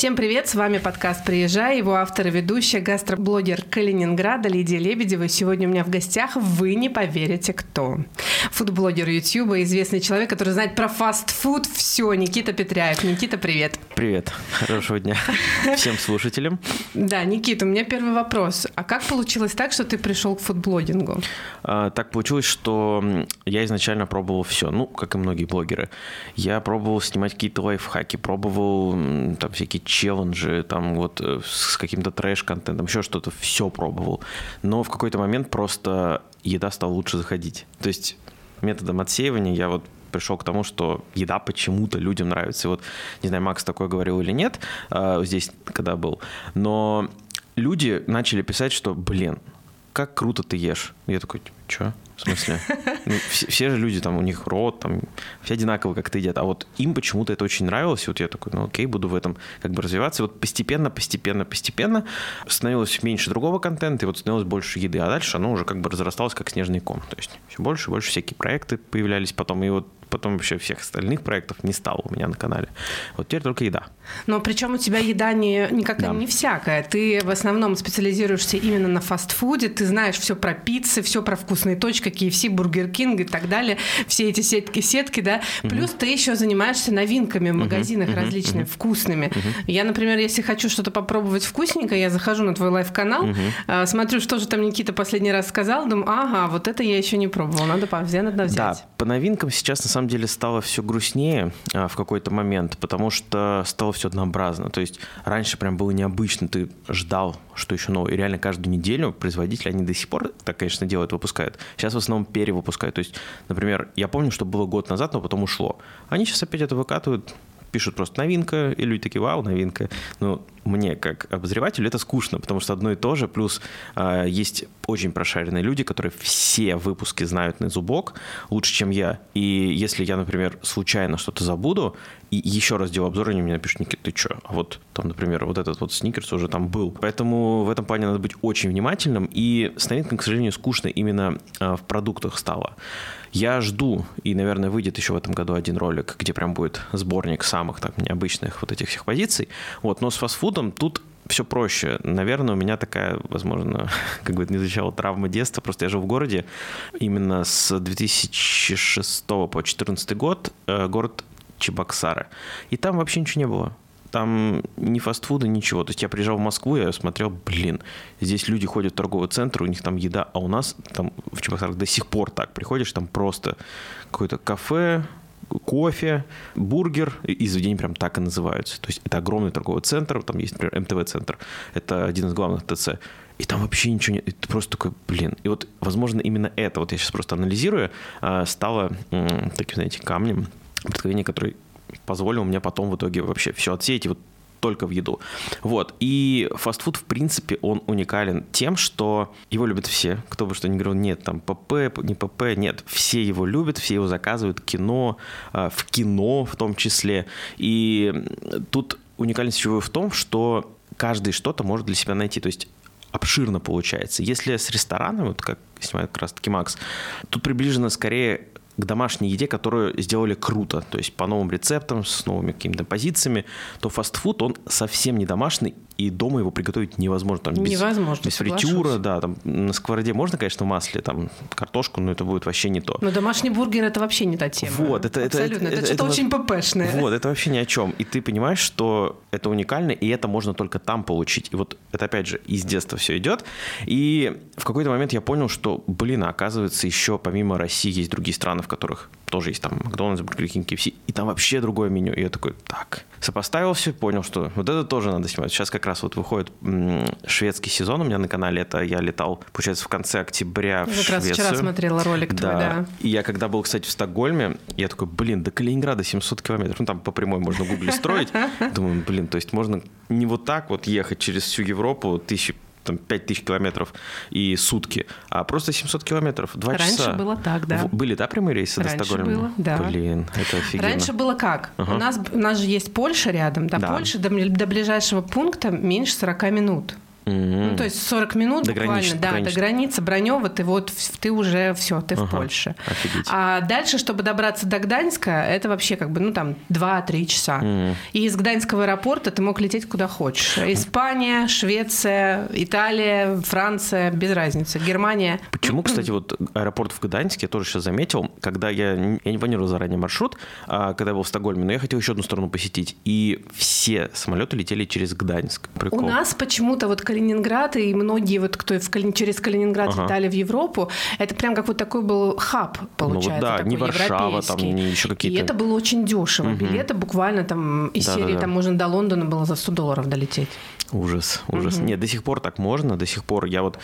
Всем привет, с вами подкаст «Приезжай», его автор и ведущая, гастроблогер Калининграда Лидия Лебедева. Сегодня у меня в гостях, вы не поверите, кто. Фудблогер Ютьюба, известный человек, который знает про фастфуд все, Никита Петряев. Никита, привет. Привет, хорошего дня всем слушателям. Да, Никита, у меня первый вопрос. А как получилось так, что ты пришел к фудблогингу? А, так получилось, что я изначально пробовал все, ну, как и многие блогеры. Я пробовал снимать какие-то лайфхаки, пробовал там всякие челленджи, там вот э, с каким-то трэш-контентом, еще что-то, все пробовал. Но в какой-то момент просто еда стала лучше заходить. То есть методом отсеивания я вот пришел к тому, что еда почему-то людям нравится. И вот, не знаю, Макс такое говорил или нет, э, здесь, когда был, но люди начали писать, что, блин, как круто ты ешь. Я такой, что? В смысле? Ну, все, все же люди, там, у них рот, там, все одинаково как-то едят. А вот им почему-то это очень нравилось. И вот я такой, ну окей, буду в этом как бы развиваться. И вот постепенно, постепенно, постепенно становилось меньше другого контента, и вот становилось больше еды. А дальше оно уже как бы разрасталось как снежный ком. То есть все больше и больше всякие проекты появлялись потом. И вот потом вообще всех остальных проектов не стало у меня на канале. Вот теперь только еда. Но причем у тебя еда не, никак да. не всякая. Ты в основном специализируешься именно на фастфуде, ты знаешь все про пиццы, все про вкусные точки, KFC, Burger King и так далее, все эти сетки, сетки, да. Плюс ты еще занимаешься новинками в магазинах различными, вкусными. Я, например, если хочу что-то попробовать вкусненькое, я захожу на твой live -канал, а, смотрю, что же там Никита последний раз сказал, думаю, ага, вот это я еще не пробовала, надо, надо взять. Да, по новинкам сейчас на самом деле стало все грустнее а, в какой-то момент, потому что стало все однообразно. То есть раньше прям было необычно, ты ждал, что еще новое. И реально каждую неделю производители, они до сих пор так, конечно, делают, выпускают. Сейчас в основном перевыпускают. То есть, например, я помню, что было год назад, но потом ушло. Они сейчас опять это выкатывают, пишут просто новинка, и люди такие, вау, новинка. Ну, мне, как обозревателю, это скучно, потому что одно и то же, плюс э, есть очень прошаренные люди, которые все выпуски знают на зубок лучше, чем я. И если я, например, случайно что-то забуду, и еще раз делаю обзор, они мне напишут, Никит, ты что? А вот там, например, вот этот вот сникерс уже там был. Поэтому в этом плане надо быть очень внимательным. И с новинками, к сожалению, скучно именно э, в продуктах стало. Я жду, и, наверное, выйдет еще в этом году один ролик, где прям будет сборник самых так необычных вот этих всех позиций. Вот, но с фастфудом тут все проще. Наверное, у меня такая, возможно, как бы это не звучало, травма детства. Просто я жил в городе именно с 2006 по 2014 год, э, город Чебоксары. И там вообще ничего не было там ни фастфуда, ничего. То есть я приезжал в Москву, я смотрел, блин, здесь люди ходят в торговый центр, у них там еда, а у нас там в Чебоксарах до сих пор так. Приходишь, там просто какое-то кафе, кофе, бургер, и заведения прям так и называются. То есть это огромный торговый центр, там есть, например, МТВ-центр, это один из главных ТЦ, и там вообще ничего нет. Это просто такой, блин. И вот, возможно, именно это, вот я сейчас просто анализирую, а, стало таким, знаете, камнем преткновения, который позволил мне потом в итоге вообще все отсеять и вот только в еду. Вот. И фастфуд, в принципе, он уникален тем, что его любят все. Кто бы что ни говорил, нет, там ПП, не ПП, нет. Все его любят, все его заказывают. Кино, а, в кино в том числе. И тут уникальность чего в том, что каждый что-то может для себя найти. То есть обширно получается. Если с рестораном, вот как снимает как раз таки Макс, тут приближено скорее к домашней еде, которую сделали круто, то есть по новым рецептам, с новыми какими-то позициями, то фастфуд, он совсем не домашний, и дома его приготовить невозможно. Там, без, невозможно, без фритюра, да, там на сковороде можно, конечно, в масле, там картошку, но это будет вообще не то. Но домашний бургер это вообще не та тема. Вот, это, Абсолютно, это, это, это что-то это, очень ППшное. Вот, это вообще ни о чем. И ты понимаешь, что это уникально, и это можно только там получить. И вот это опять же из детства все идет. И в какой-то момент я понял, что, блин, а оказывается, еще помимо России есть другие страны, в которых тоже есть там Макдональдс, Burger King, KFC, и там вообще другое меню. И я такой, так, сопоставил все, понял, что вот это тоже надо снимать. Сейчас как раз вот выходит шведский сезон у меня на канале, это я летал, получается, в конце октября в Как Швецию. раз вчера смотрела ролик да. твой, да. И я когда был, кстати, в Стокгольме, я такой, блин, до Калининграда 700 километров, ну там по прямой можно в гугле строить. Думаю, блин, то есть можно не вот так вот ехать через всю Европу, тысячи там 5000 километров и сутки, а просто 700 километров, 2 Раньше часа. было так, да. Были, да, прямые рейсы Раньше до Стокгольма? было, да. Блин, это офигенно. Раньше было как? Ага. У, нас, у нас же есть Польша рядом. До Да. Польши, до, до ближайшего пункта меньше 40 минут. Mm-hmm. Ну, то есть 40 минут до буквально, границы, да, до границы Бронева, ты вот ты уже все, ты ага, в Польше. Офигеть. А дальше, чтобы добраться до Гданьска, это вообще как бы, ну, там, 2-3 часа. Mm-hmm. И из Гданьского аэропорта ты мог лететь куда хочешь. Испания, Швеция, Италия, Франция, без разницы, Германия. Почему, кстати, вот аэропорт в Гданьске, я тоже сейчас заметил, когда я, я не планировал заранее маршрут, а, когда я был в Стокгольме, но я хотел еще одну страну посетить, и все самолеты летели через Гданьск. Прикол. У нас почему-то вот Калининград и многие вот, кто в Кали... через Калининград ага. летали в Европу, это прям как вот такой был хаб, получается, ну, вот, да, такой не Варшава, там, не еще какие-то. И это было очень дешево. Угу. Билеты буквально там из да, серии, да, да. там можно до Лондона было за 100 долларов долететь. Ужас, ужас. Угу. Нет, до сих пор так можно, до сих пор. Я вот,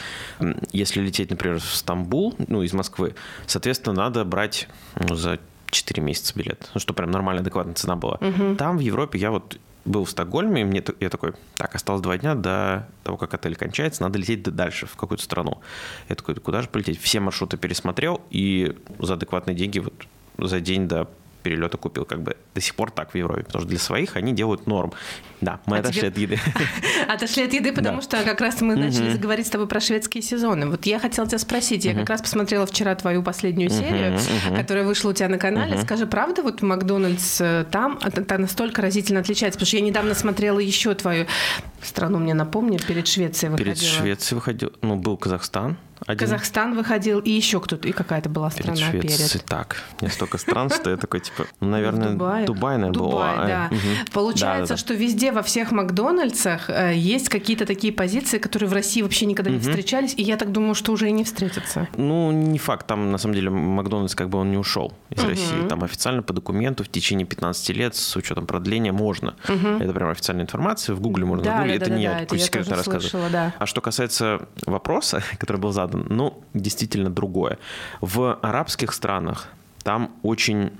если лететь, например, в Стамбул, ну, из Москвы, соответственно, надо брать ну, за 4 месяца билет, ну, что прям нормальная, адекватная цена была. Угу. Там, в Европе, я вот был в Стокгольме, и мне, я такой, так, осталось два дня до того, как отель кончается, надо лететь дальше, в какую-то страну. Я такой, куда же полететь? Все маршруты пересмотрел, и за адекватные деньги вот за день до перелета купил. Как бы до сих пор так в Европе, потому что для своих они делают норм. Да, мы а отошли тебе... от еды. Отошли от еды, потому что как раз мы начали заговорить с тобой про шведские сезоны. Вот я хотела тебя спросить, я как раз посмотрела вчера твою последнюю серию, которая вышла у тебя на канале. Скажи, правда, вот Макдональдс э, там это настолько разительно отличается? Потому что я недавно смотрела еще твою страну, мне напомню, перед Швецией выходила. Перед Швецией выходил, ну, был Казахстан. Один. Казахстан выходил, и еще кто-то, и какая-то была страна перед. Швецией. перед. Так, не столько стран, что я такой, типа, ну, наверное, Дубай, Дубай наверное, Дубай, был. да. Угу. Получается, да, да, что везде, во всех Макдональдсах э, есть какие-то такие позиции, которые в России вообще никогда угу. не встречались, и я так думаю, что уже и не встретятся. Ну, не факт. Там, на самом деле, Макдональдс как бы он не ушел из угу. России. Там официально по документу в течение 15 лет с учетом продления можно. Угу. Это прям официальная информация. В Гугле можно да, нагуглить. Да, это да, не да, я такой секретно рассказываю. Да. А что касается вопроса, который был задан, ну, действительно другое. В арабских странах там очень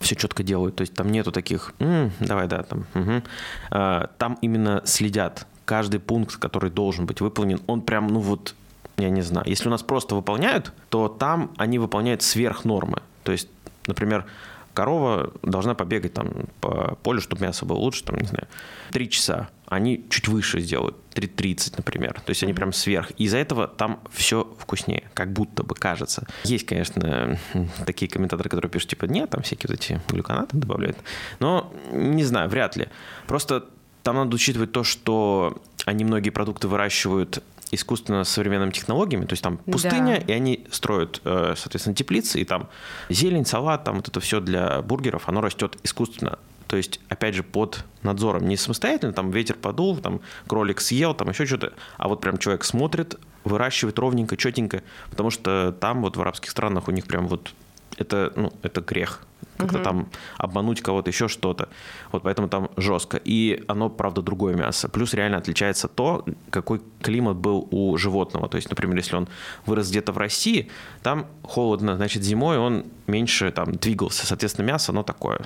все четко делают. То есть там нету таких, М, давай, да, там. Угу. Там именно следят. Каждый пункт, который должен быть выполнен, он прям, ну вот, я не знаю. Если у нас просто выполняют, то там они выполняют сверх нормы. То есть, например, корова должна побегать там по полю, чтобы мясо было лучше, там, не знаю, три часа. Они чуть выше сделают, 3.30, например. То есть они прям сверх. Из-за этого там все вкуснее, как будто бы кажется. Есть, конечно, такие комментаторы, которые пишут, типа, нет, там всякие вот эти глюконаты добавляют. Но, не знаю, вряд ли. Просто там надо учитывать то, что они многие продукты выращивают искусственно современными технологиями, то есть там пустыня, да. и они строят, э, соответственно, теплицы, и там зелень, салат, там вот это все для бургеров, оно растет искусственно. То есть, опять же, под надзором. Не самостоятельно, там ветер подул, там кролик съел, там еще что-то. А вот прям человек смотрит, выращивает ровненько, четенько. Потому что там вот в арабских странах у них прям вот это, ну, это грех как-то угу. там обмануть кого-то, еще что-то. Вот поэтому там жестко. И оно, правда, другое мясо. Плюс реально отличается то, какой климат был у животного. То есть, например, если он вырос где-то в России, там холодно, значит, зимой он меньше там двигался. Соответственно, мясо, оно такое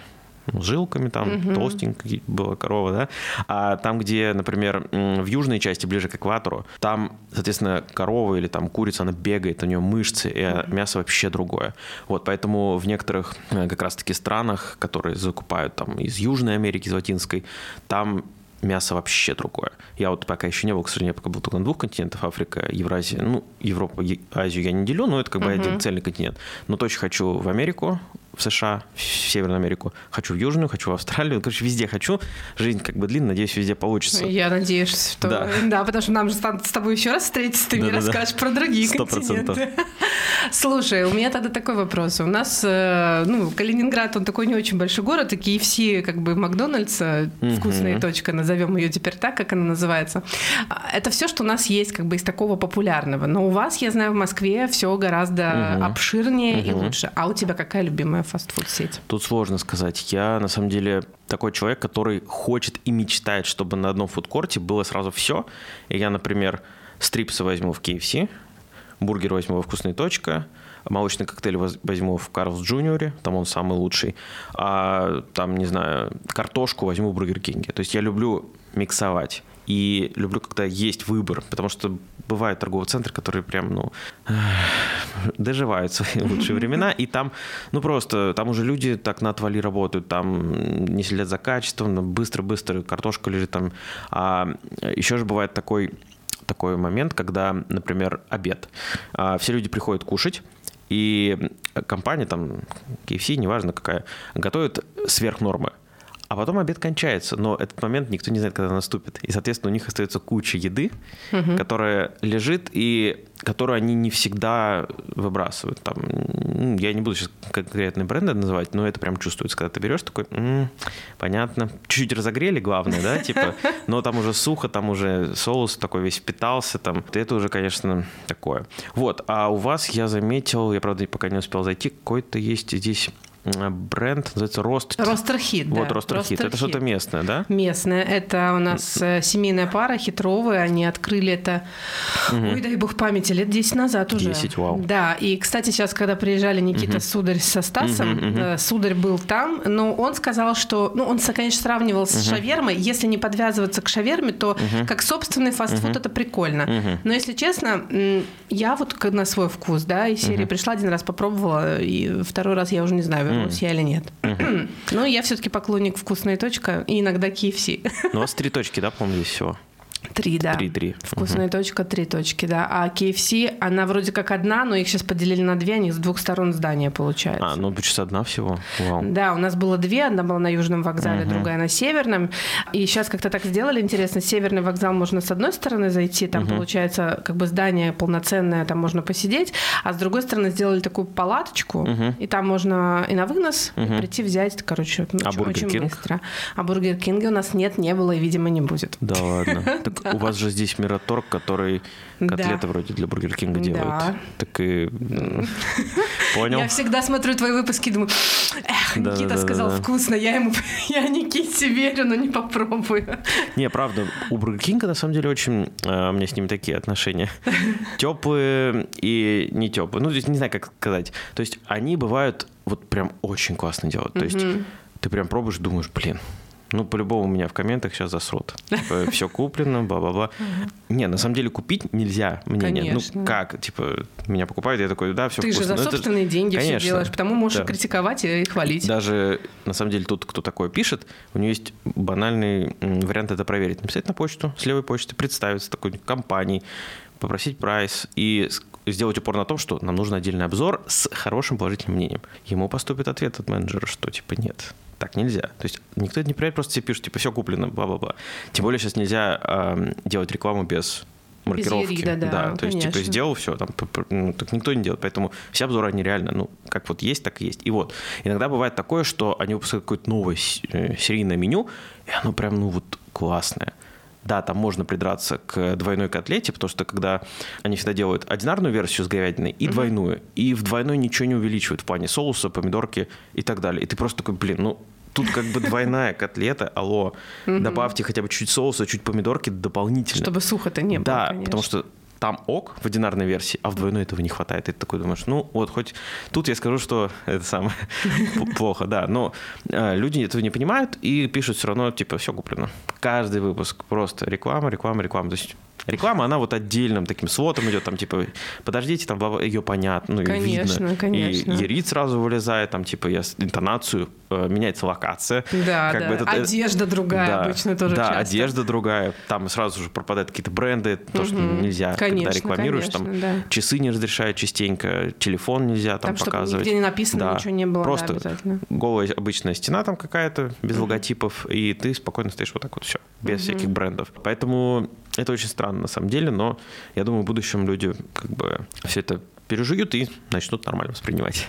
ну, жилками, там угу. толстенькая была корова, да. А там, где, например, в южной части, ближе к экватору, там, соответственно, корова или там курица, она бегает, у нее мышцы, и угу. мясо вообще другое. Вот, поэтому в некоторых э, как раз-таки странах, которые закупают там из Южной Америки, из Латинской, там мясо вообще другое. Я вот пока еще не был, к сожалению, я пока был только на двух континентах, Африка, Евразия. Ну, Европу, Азию я не делю, но это как бы uh-huh. один цельный континент. Но точно хочу в Америку, в США, в Северную Америку, хочу в Южную, хочу в Австралию, короче, везде хочу. Жизнь как бы длинная, надеюсь, везде получится. Я надеюсь, что... Да, да потому что нам же с тобой еще раз встретиться, ты да, мне да, расскажешь да. про другие 100%. континенты. Слушай, у меня тогда такой вопрос. У нас, э, ну, Калининград, он такой не очень большой город, и KFC, как бы Макдональдс, вкусная точка, назовем ее теперь так, как она называется. А, это все, что у нас есть как бы из такого популярного. Но у вас, я знаю, в Москве все гораздо обширнее и лучше. А у тебя какая любимая фастфуд-сеть? Тут сложно сказать. Я, на самом деле, такой человек, который хочет и мечтает, чтобы на одном фудкорте было сразу все. И я, например, стрипсы возьму в KFC, бургер возьму во «Вкусно и точка», молочный коктейль возьму в Carl's Junior е, там он самый лучший, а там, не знаю, картошку возьму в Бургер Кинге. То есть я люблю миксовать. И люблю, когда есть выбор, потому что бывают торговые центры, которые прям, ну, доживают свои лучшие времена, и там, ну, просто, там уже люди так на отвали работают, там не следят за качеством, быстро-быстро картошка лежит там. А еще же бывает такой такой момент, когда, например, обед. А, все люди приходят кушать, и компания, там, KFC, неважно какая, готовит сверх нормы. А потом обед кончается, но этот момент никто не знает, когда наступит. И, соответственно, у них остается куча еды, угу. которая лежит и которую они не всегда выбрасывают. Там, ну, я не буду сейчас конкретные бренды называть, но это прям чувствуется, когда ты берешь такой, м-м, понятно, чуть-чуть разогрели, главное, да, типа, но там уже сухо, там уже соус такой весь впитался, там, это уже, конечно, такое. Вот, а у вас я заметил, я, правда, пока не успел зайти, какой-то есть здесь бренд, называется Рост. Ростерхит, Вот, Ростерхит. Это что-то местное, да? Местное. Это у нас э, семейная пара, хитровые. Они открыли это, угу. ой, дай бог памяти, лет 10 назад уже. 10, вау. Да, и, кстати, сейчас, когда приезжали Никита угу. Сударь со Стасом, угу, угу. Сударь был там, но он сказал, что, ну, он, конечно, сравнивал с угу. шавермой. Если не подвязываться к шаверме, то угу. как собственный фастфуд угу. это прикольно. Угу. Но, если честно, я вот на свой вкус, да, из серии угу. пришла один раз, попробовала, и второй раз я уже не знаю, вернулась я или нет. Но я все-таки поклонник вкусной точка и иногда KFC. Ну, у вас три точки, да, помню, здесь всего? Три, да. Три, три. Вкусная угу. точка, три точки, да. А KFC, она вроде как одна, но их сейчас поделили на две, они с двух сторон здания получается. А, ну сейчас одна всего. Вау. Да, у нас было две, одна была на Южном вокзале, угу. другая на Северном. И сейчас как-то так сделали, интересно, Северный вокзал можно с одной стороны зайти, там угу. получается как бы здание полноценное, там можно посидеть, а с другой стороны сделали такую палаточку, угу. и там можно и на вынос угу. прийти взять, короче, а очень, очень быстро. А Бургер Кинга у нас нет, не было и, видимо, не будет. Да ладно. Так у вас же здесь Мираторг, который котлеты да. вроде для Бургер Кинга делает. Да. Так и... Понял. Я всегда смотрю твои выпуски и думаю, эх, да, Никита да, сказал да, вкусно, я ему, я Никите верю, но не попробую. Не, правда, у Бургер Кинга на самом деле очень, а, у меня с ним такие отношения. Теплые и не теплые. Ну, здесь не знаю, как сказать. То есть они бывают вот прям очень классно делают. То есть ты прям пробуешь, думаешь, блин, ну, по-любому у меня в комментах сейчас засрут. Типа, все куплено, бла-бла-бла. Не, на самом деле купить нельзя мне нет. Ну, как? Типа, меня покупают, я такой, да, все Ты вкусно. же за ну, собственные деньги все делаешь, потому можешь критиковать и хвалить. Даже, на самом деле, тот, кто такое пишет, у него есть банальный вариант это проверить. Написать на почту, с левой почты, представиться такой компанией, попросить прайс и сделать упор на том, что нам нужен отдельный обзор с хорошим положительным мнением. Ему поступит ответ от менеджера, что типа нет, так нельзя. То есть никто это не проверяет, просто тебе пишут, типа, все куплено, бла-бла-бла. Тем более сейчас нельзя э, делать рекламу без маркировки. Без ерида, да, да, то есть, типа, сделал все, там, ну, так никто не делает. Поэтому все обзоры, они реально, ну, как вот есть, так и есть. И вот, иногда бывает такое, что они выпускают какое-то новое э, серийное меню, и оно прям, ну, вот классное. Да, там можно придраться к двойной котлете, потому что когда они всегда делают одинарную версию с говядиной и угу. двойную, и в двойной ничего не увеличивают в плане соуса, помидорки и так далее. И ты просто такой, блин, ну тут как бы двойная котлета, алло, добавьте хотя бы чуть соуса, чуть помидорки дополнительно. Чтобы сухо-то не было, Да, потому что там ок в одинарной версии, а в двойной этого не хватает. И ты такой думаешь, ну вот хоть тут я скажу, что это самое плохо, да. Но э, люди этого не понимают и пишут все равно, типа, все куплено. Каждый выпуск просто реклама, реклама, реклама. То есть реклама, она вот отдельным таким сводом идет, там типа, подождите, там ее понятно, ну, конечно, видно. Конечно, И ерит сразу вылезает, там типа я интонацию, э, меняется локация. Да, как да. Бы это, одежда другая да, обычно тоже Да, часто. одежда другая, там сразу же пропадают какие-то бренды, то, что нельзя, конечно, когда рекламируешь, конечно, там да. часы не разрешают частенько, телефон нельзя там, там показывать. нигде не написано, да. ничего не было, Просто да, голая обычная стена там какая-то, без угу. логотипов, и ты спокойно стоишь вот так вот все, без угу. всяких брендов. Поэтому это очень странно на самом деле, но я думаю, в будущем люди как бы все это пережуют и начнут нормально воспринимать.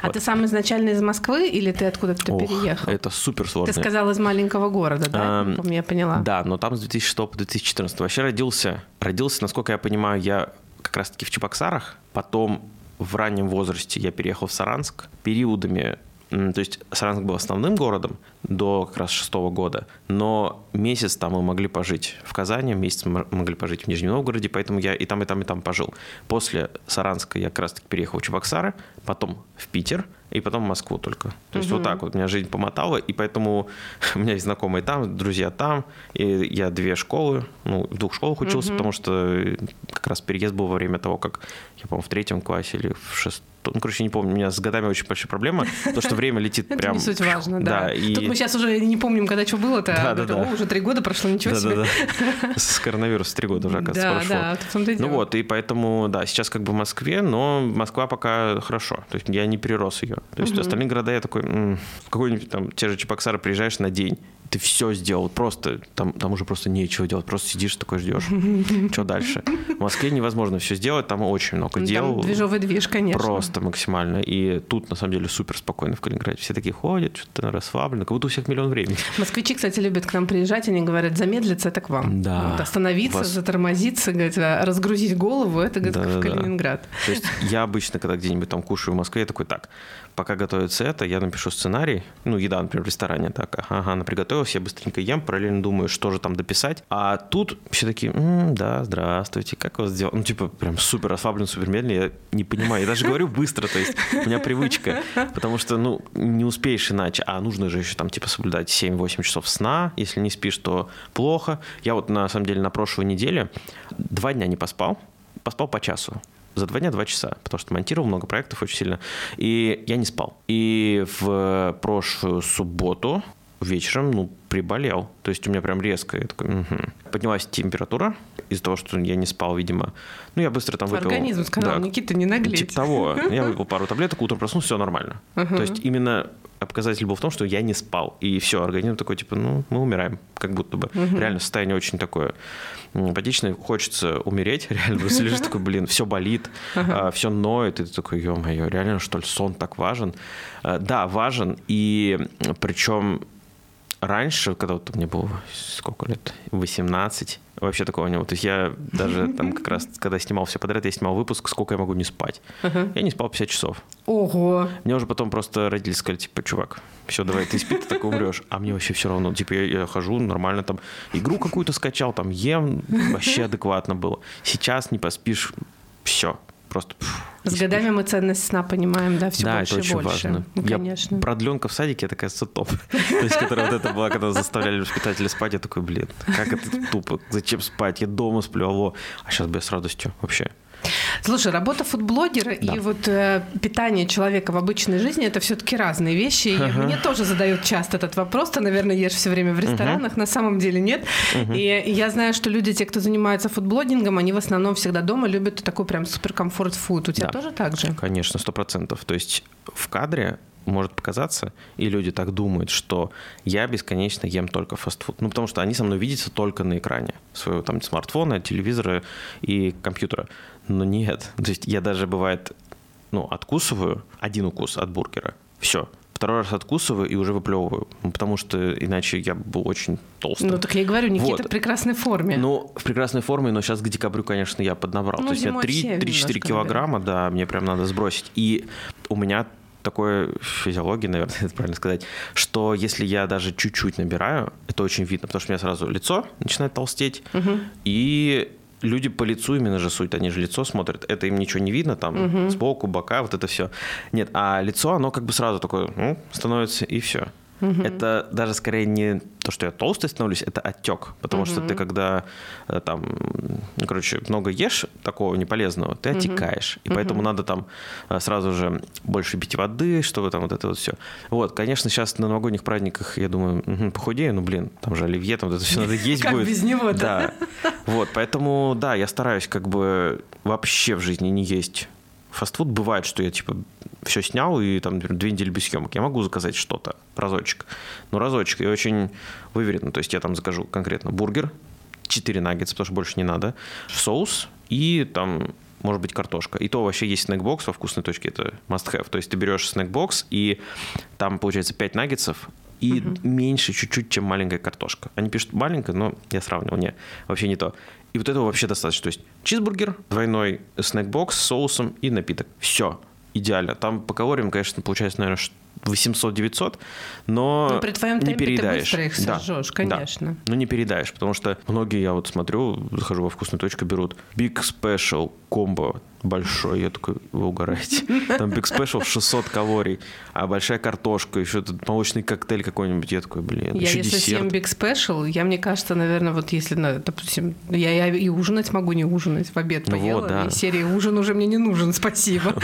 А вот. ты сам изначально из Москвы или ты откуда-то переехал? Это супер сложно. Ты сказал из маленького города, да? Эм, я поняла. Да, но там с 2006 по 2014. Вообще родился, родился, насколько я понимаю, я как раз-таки в Чебоксарах. Потом в раннем возрасте я переехал в Саранск. Периодами то есть Саранск был основным городом до как раз шестого года, но месяц там мы могли пожить в Казани, месяц мы могли пожить в Нижнем Новгороде, поэтому я и там, и там, и там пожил. После Саранска я как раз таки переехал в Чебоксары, потом в Питер, и потом в Москву только. То есть угу. вот так вот меня жизнь помотала, и поэтому у меня есть знакомые там, друзья там, и я две школы, ну, в двух школах учился, угу. потому что как раз переезд был во время того, как я, по-моему, в третьем классе или в шестом, ну, короче, не помню, у меня с годами очень большая проблема, то, что время летит прям... Это не суть важно, да. Тут мы сейчас уже не помним, когда что было-то, да, да, да. уже три года прошло, ничего да, себе. Да, да. С коронавируса три года уже, оказывается, да, прошло. Да, в том-то и Ну вот, и поэтому, да, сейчас как бы в Москве, но Москва пока хорошо, то есть я не перерос ее. То есть угу. остальные города я такой, м-м, в какой-нибудь там, те же Чебоксары приезжаешь на день, ты все сделал, просто там, там уже просто нечего делать, просто сидишь такой ждешь. Что дальше? В Москве невозможно все сделать, там очень много дел. Там движовый движ, конечно. Просто максимально. И тут, на самом деле, супер спокойно в Калининграде. Все такие ходят, что-то расслаблено, как будто у всех миллион времени. Москвичи, кстати, любят к нам приезжать, они говорят, замедлиться – это к вам. Да. Вот остановиться, Вас... затормозиться, говорит, а разгрузить голову – это говорит, да, в Калининград. Да. То есть я обычно, когда где-нибудь там кушаю в Москве, я такой, так, пока готовится это, я напишу сценарий, ну, еда, например, в ресторане, так, ага, она приготовилась, я быстренько ем, параллельно думаю, что же там дописать, а тут все такие, М, да, здравствуйте, как у вас дела? Ну, типа, прям супер расслаблен, супер медленно, я не понимаю, я даже говорю быстро, то есть у меня привычка, потому что, ну, не успеешь иначе, а нужно же еще там, типа, соблюдать 7-8 часов сна, если не спишь, то плохо. Я вот, на самом деле, на прошлой неделе два дня не поспал, поспал по часу за два дня два часа, потому что монтировал много проектов очень сильно, и я не спал. И в прошлую субботу вечером, ну, приболел. То есть у меня прям резко. Я такой, угу. Поднялась температура из-за того, что я не спал, видимо. Ну, я быстро там выпил... Организм сказал, да, Никита, не наглеть. Типа того. Я выпил пару таблеток, утром проснулся, все нормально. Uh-huh. То есть именно показатель был в том, что я не спал. И все, организм такой, типа, ну, мы умираем, как будто бы. Uh-huh. Реально состояние очень такое апатичное. Хочется умереть, реально. Просто лежишь такой, блин, все болит, uh-huh. все ноет. И ты такой, ё-моё, реально, что ли, сон так важен? А, да, важен. И причем раньше, когда вот мне было сколько лет, 18, вообще такого не было. То есть я даже там как раз, когда снимал все подряд, я снимал выпуск, сколько я могу не спать. Uh-huh. Я не спал 50 часов. Ого. Мне уже потом просто родители сказали, типа, чувак, все, давай, ты спи, ты так умрешь. А мне вообще все равно. Типа, я, я хожу нормально, там, игру какую-то скачал, там, ем, вообще адекватно было. Сейчас не поспишь, все, просто... С годами мы ценность сна понимаем, да, все да, больше это очень и больше. важно. Ну, конечно. Продленка в садике, это, кажется, топ. То есть, которая вот это была, когда заставляли воспитателя спать, я такой, блин, как это тупо, зачем спать, я дома сплю, алло. А сейчас бы я с радостью вообще. Слушай, работа фудблогера да. и вот э, питание человека в обычной жизни это все-таки разные вещи. И uh-huh. мне тоже задают часто этот вопрос. Ты, наверное, ешь все время в ресторанах, uh-huh. на самом деле нет. Uh-huh. И, я знаю, что люди, те, кто занимается фудблогингом, они в основном всегда дома любят такой прям суперкомфорт фуд. У тебя да. тоже так же? Конечно, сто процентов. То есть в кадре может показаться, и люди так думают, что я бесконечно ем только фастфуд. Ну, потому что они со мной видятся только на экране своего там смартфона, телевизора и компьютера. Но нет. То есть я даже бывает, ну, откусываю один укус от бургера. Все. Второй раз откусываю и уже выплевываю. Ну, потому что иначе я был очень толстым. Ну, так я и говорю, Никита вот. в прекрасной форме. Ну, в прекрасной форме, но сейчас к декабрю, конечно, я поднабрал. Ну, То есть я 3-4 килограмма, да, мне прям надо сбросить. И у меня такой физиологии, наверное, это правильно сказать, что если я даже чуть-чуть набираю, это очень видно, потому что у меня сразу лицо начинает толстеть, угу. и люди по лицу именно же суть, они же лицо смотрят, это им ничего не видно, там, угу. сбоку, бока, вот это все. Нет, а лицо, оно как бы сразу такое, ну, становится, и все. Угу. Это даже скорее не то, что я толстый становлюсь, это отек. Потому угу. что ты, когда э, там, ну, короче, много ешь такого неполезного, ты отекаешь. И угу. поэтому надо там э, сразу же больше пить воды, чтобы там вот это вот все. Вот, конечно, сейчас на новогодних праздниках, я думаю, угу, похудею, ну, блин, там же оливье, там вот это все надо есть будет. Как без него, да? Вот, поэтому, да, я стараюсь как бы вообще в жизни не есть фастфуд. Бывает, что я, типа, все снял и там, например, две недели без съемок. Я могу заказать что-то, разочек. Ну, разочек, и очень выверенно. То есть я там закажу конкретно бургер, 4 наггетса, потому что больше не надо, соус и там может быть картошка. И то вообще есть снэкбокс во вкусной точке, это must have. То есть ты берешь снэкбокс, и там получается 5 наггетсов, и угу. меньше чуть-чуть, чем маленькая картошка. Они пишут маленькая, но я сравнивал, не, вообще не то. И вот этого вообще достаточно. То есть чизбургер, двойной снэкбокс с соусом и напиток. Все идеально. Там по калориям, конечно, получается, наверное, 800-900, но Ну, при твоем не темпе ты быстро их Да, сожжешь, да. конечно. Ну, не переедаешь, потому что многие, я вот смотрю, захожу во вкусную точку, берут Big Special комбо большой. Я такой, вы угораете. Там Big Special 600 калорий, а большая картошка, еще тут молочный коктейль какой-нибудь. Я такой, блин, Я еще если съем десерт. Big Special, я, мне кажется, наверное, вот если, ну, допустим, я, я и ужинать могу, не ужинать. В обед Ну поела, вот, да. и серии ужин уже мне не нужен, спасибо.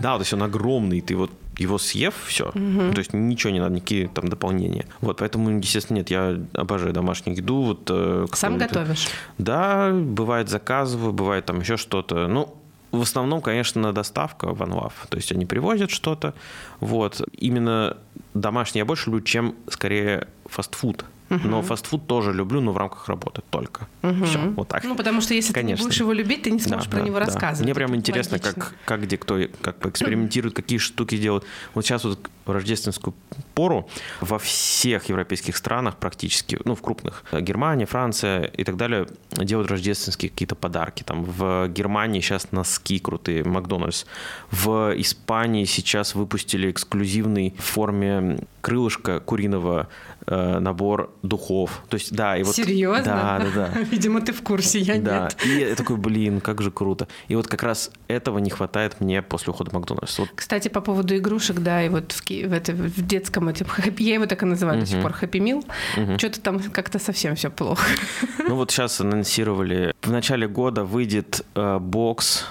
Да, то есть он огромный, ты вот его съев, все. То есть ничего не надо, никакие там дополнения. Вот, поэтому, естественно, нет, я обожаю домашнюю еду. Вот, э, Сам готовишь? Да, бывает заказываю, бывает там еще что-то. Ну, в основном, конечно, доставка в OneLove. То есть они привозят что-то. Вот. Именно домашний я больше люблю, чем скорее фастфуд. Но фастфуд тоже люблю, но в рамках работы только. Все, вот так. Ну, потому что если ты Конечно. не будешь его любить, ты не сможешь Да, про да, него да. рассказывать. Мне прям интересно, логично. как, как где кто как экспериментирует, какие штуки делают. Вот сейчас вот в рождественскую пору во всех европейских странах практически, ну, в крупных, э, Германия, Франция и так далее, делают рождественские какие-то подарки. Там в Германии сейчас носки крутые, Макдональдс. В Испании сейчас выпустили эксклюзивный в форме крылышка куриного э, набор духов. То есть, да, и вот... Серьезно? Да, да, да. Видимо, ты в курсе, я Да, нет. и я такой, блин, как же круто. И вот как раз этого не хватает мне после ухода в Макдональдс. Вот Кстати, по поводу игрушек, да, и вот в, Ки- в, это, в детском я его так и называю до сих пор, Happy Meal, что-то там как-то совсем все плохо. Ну вот сейчас анонсировали, в начале года выйдет э, бокс,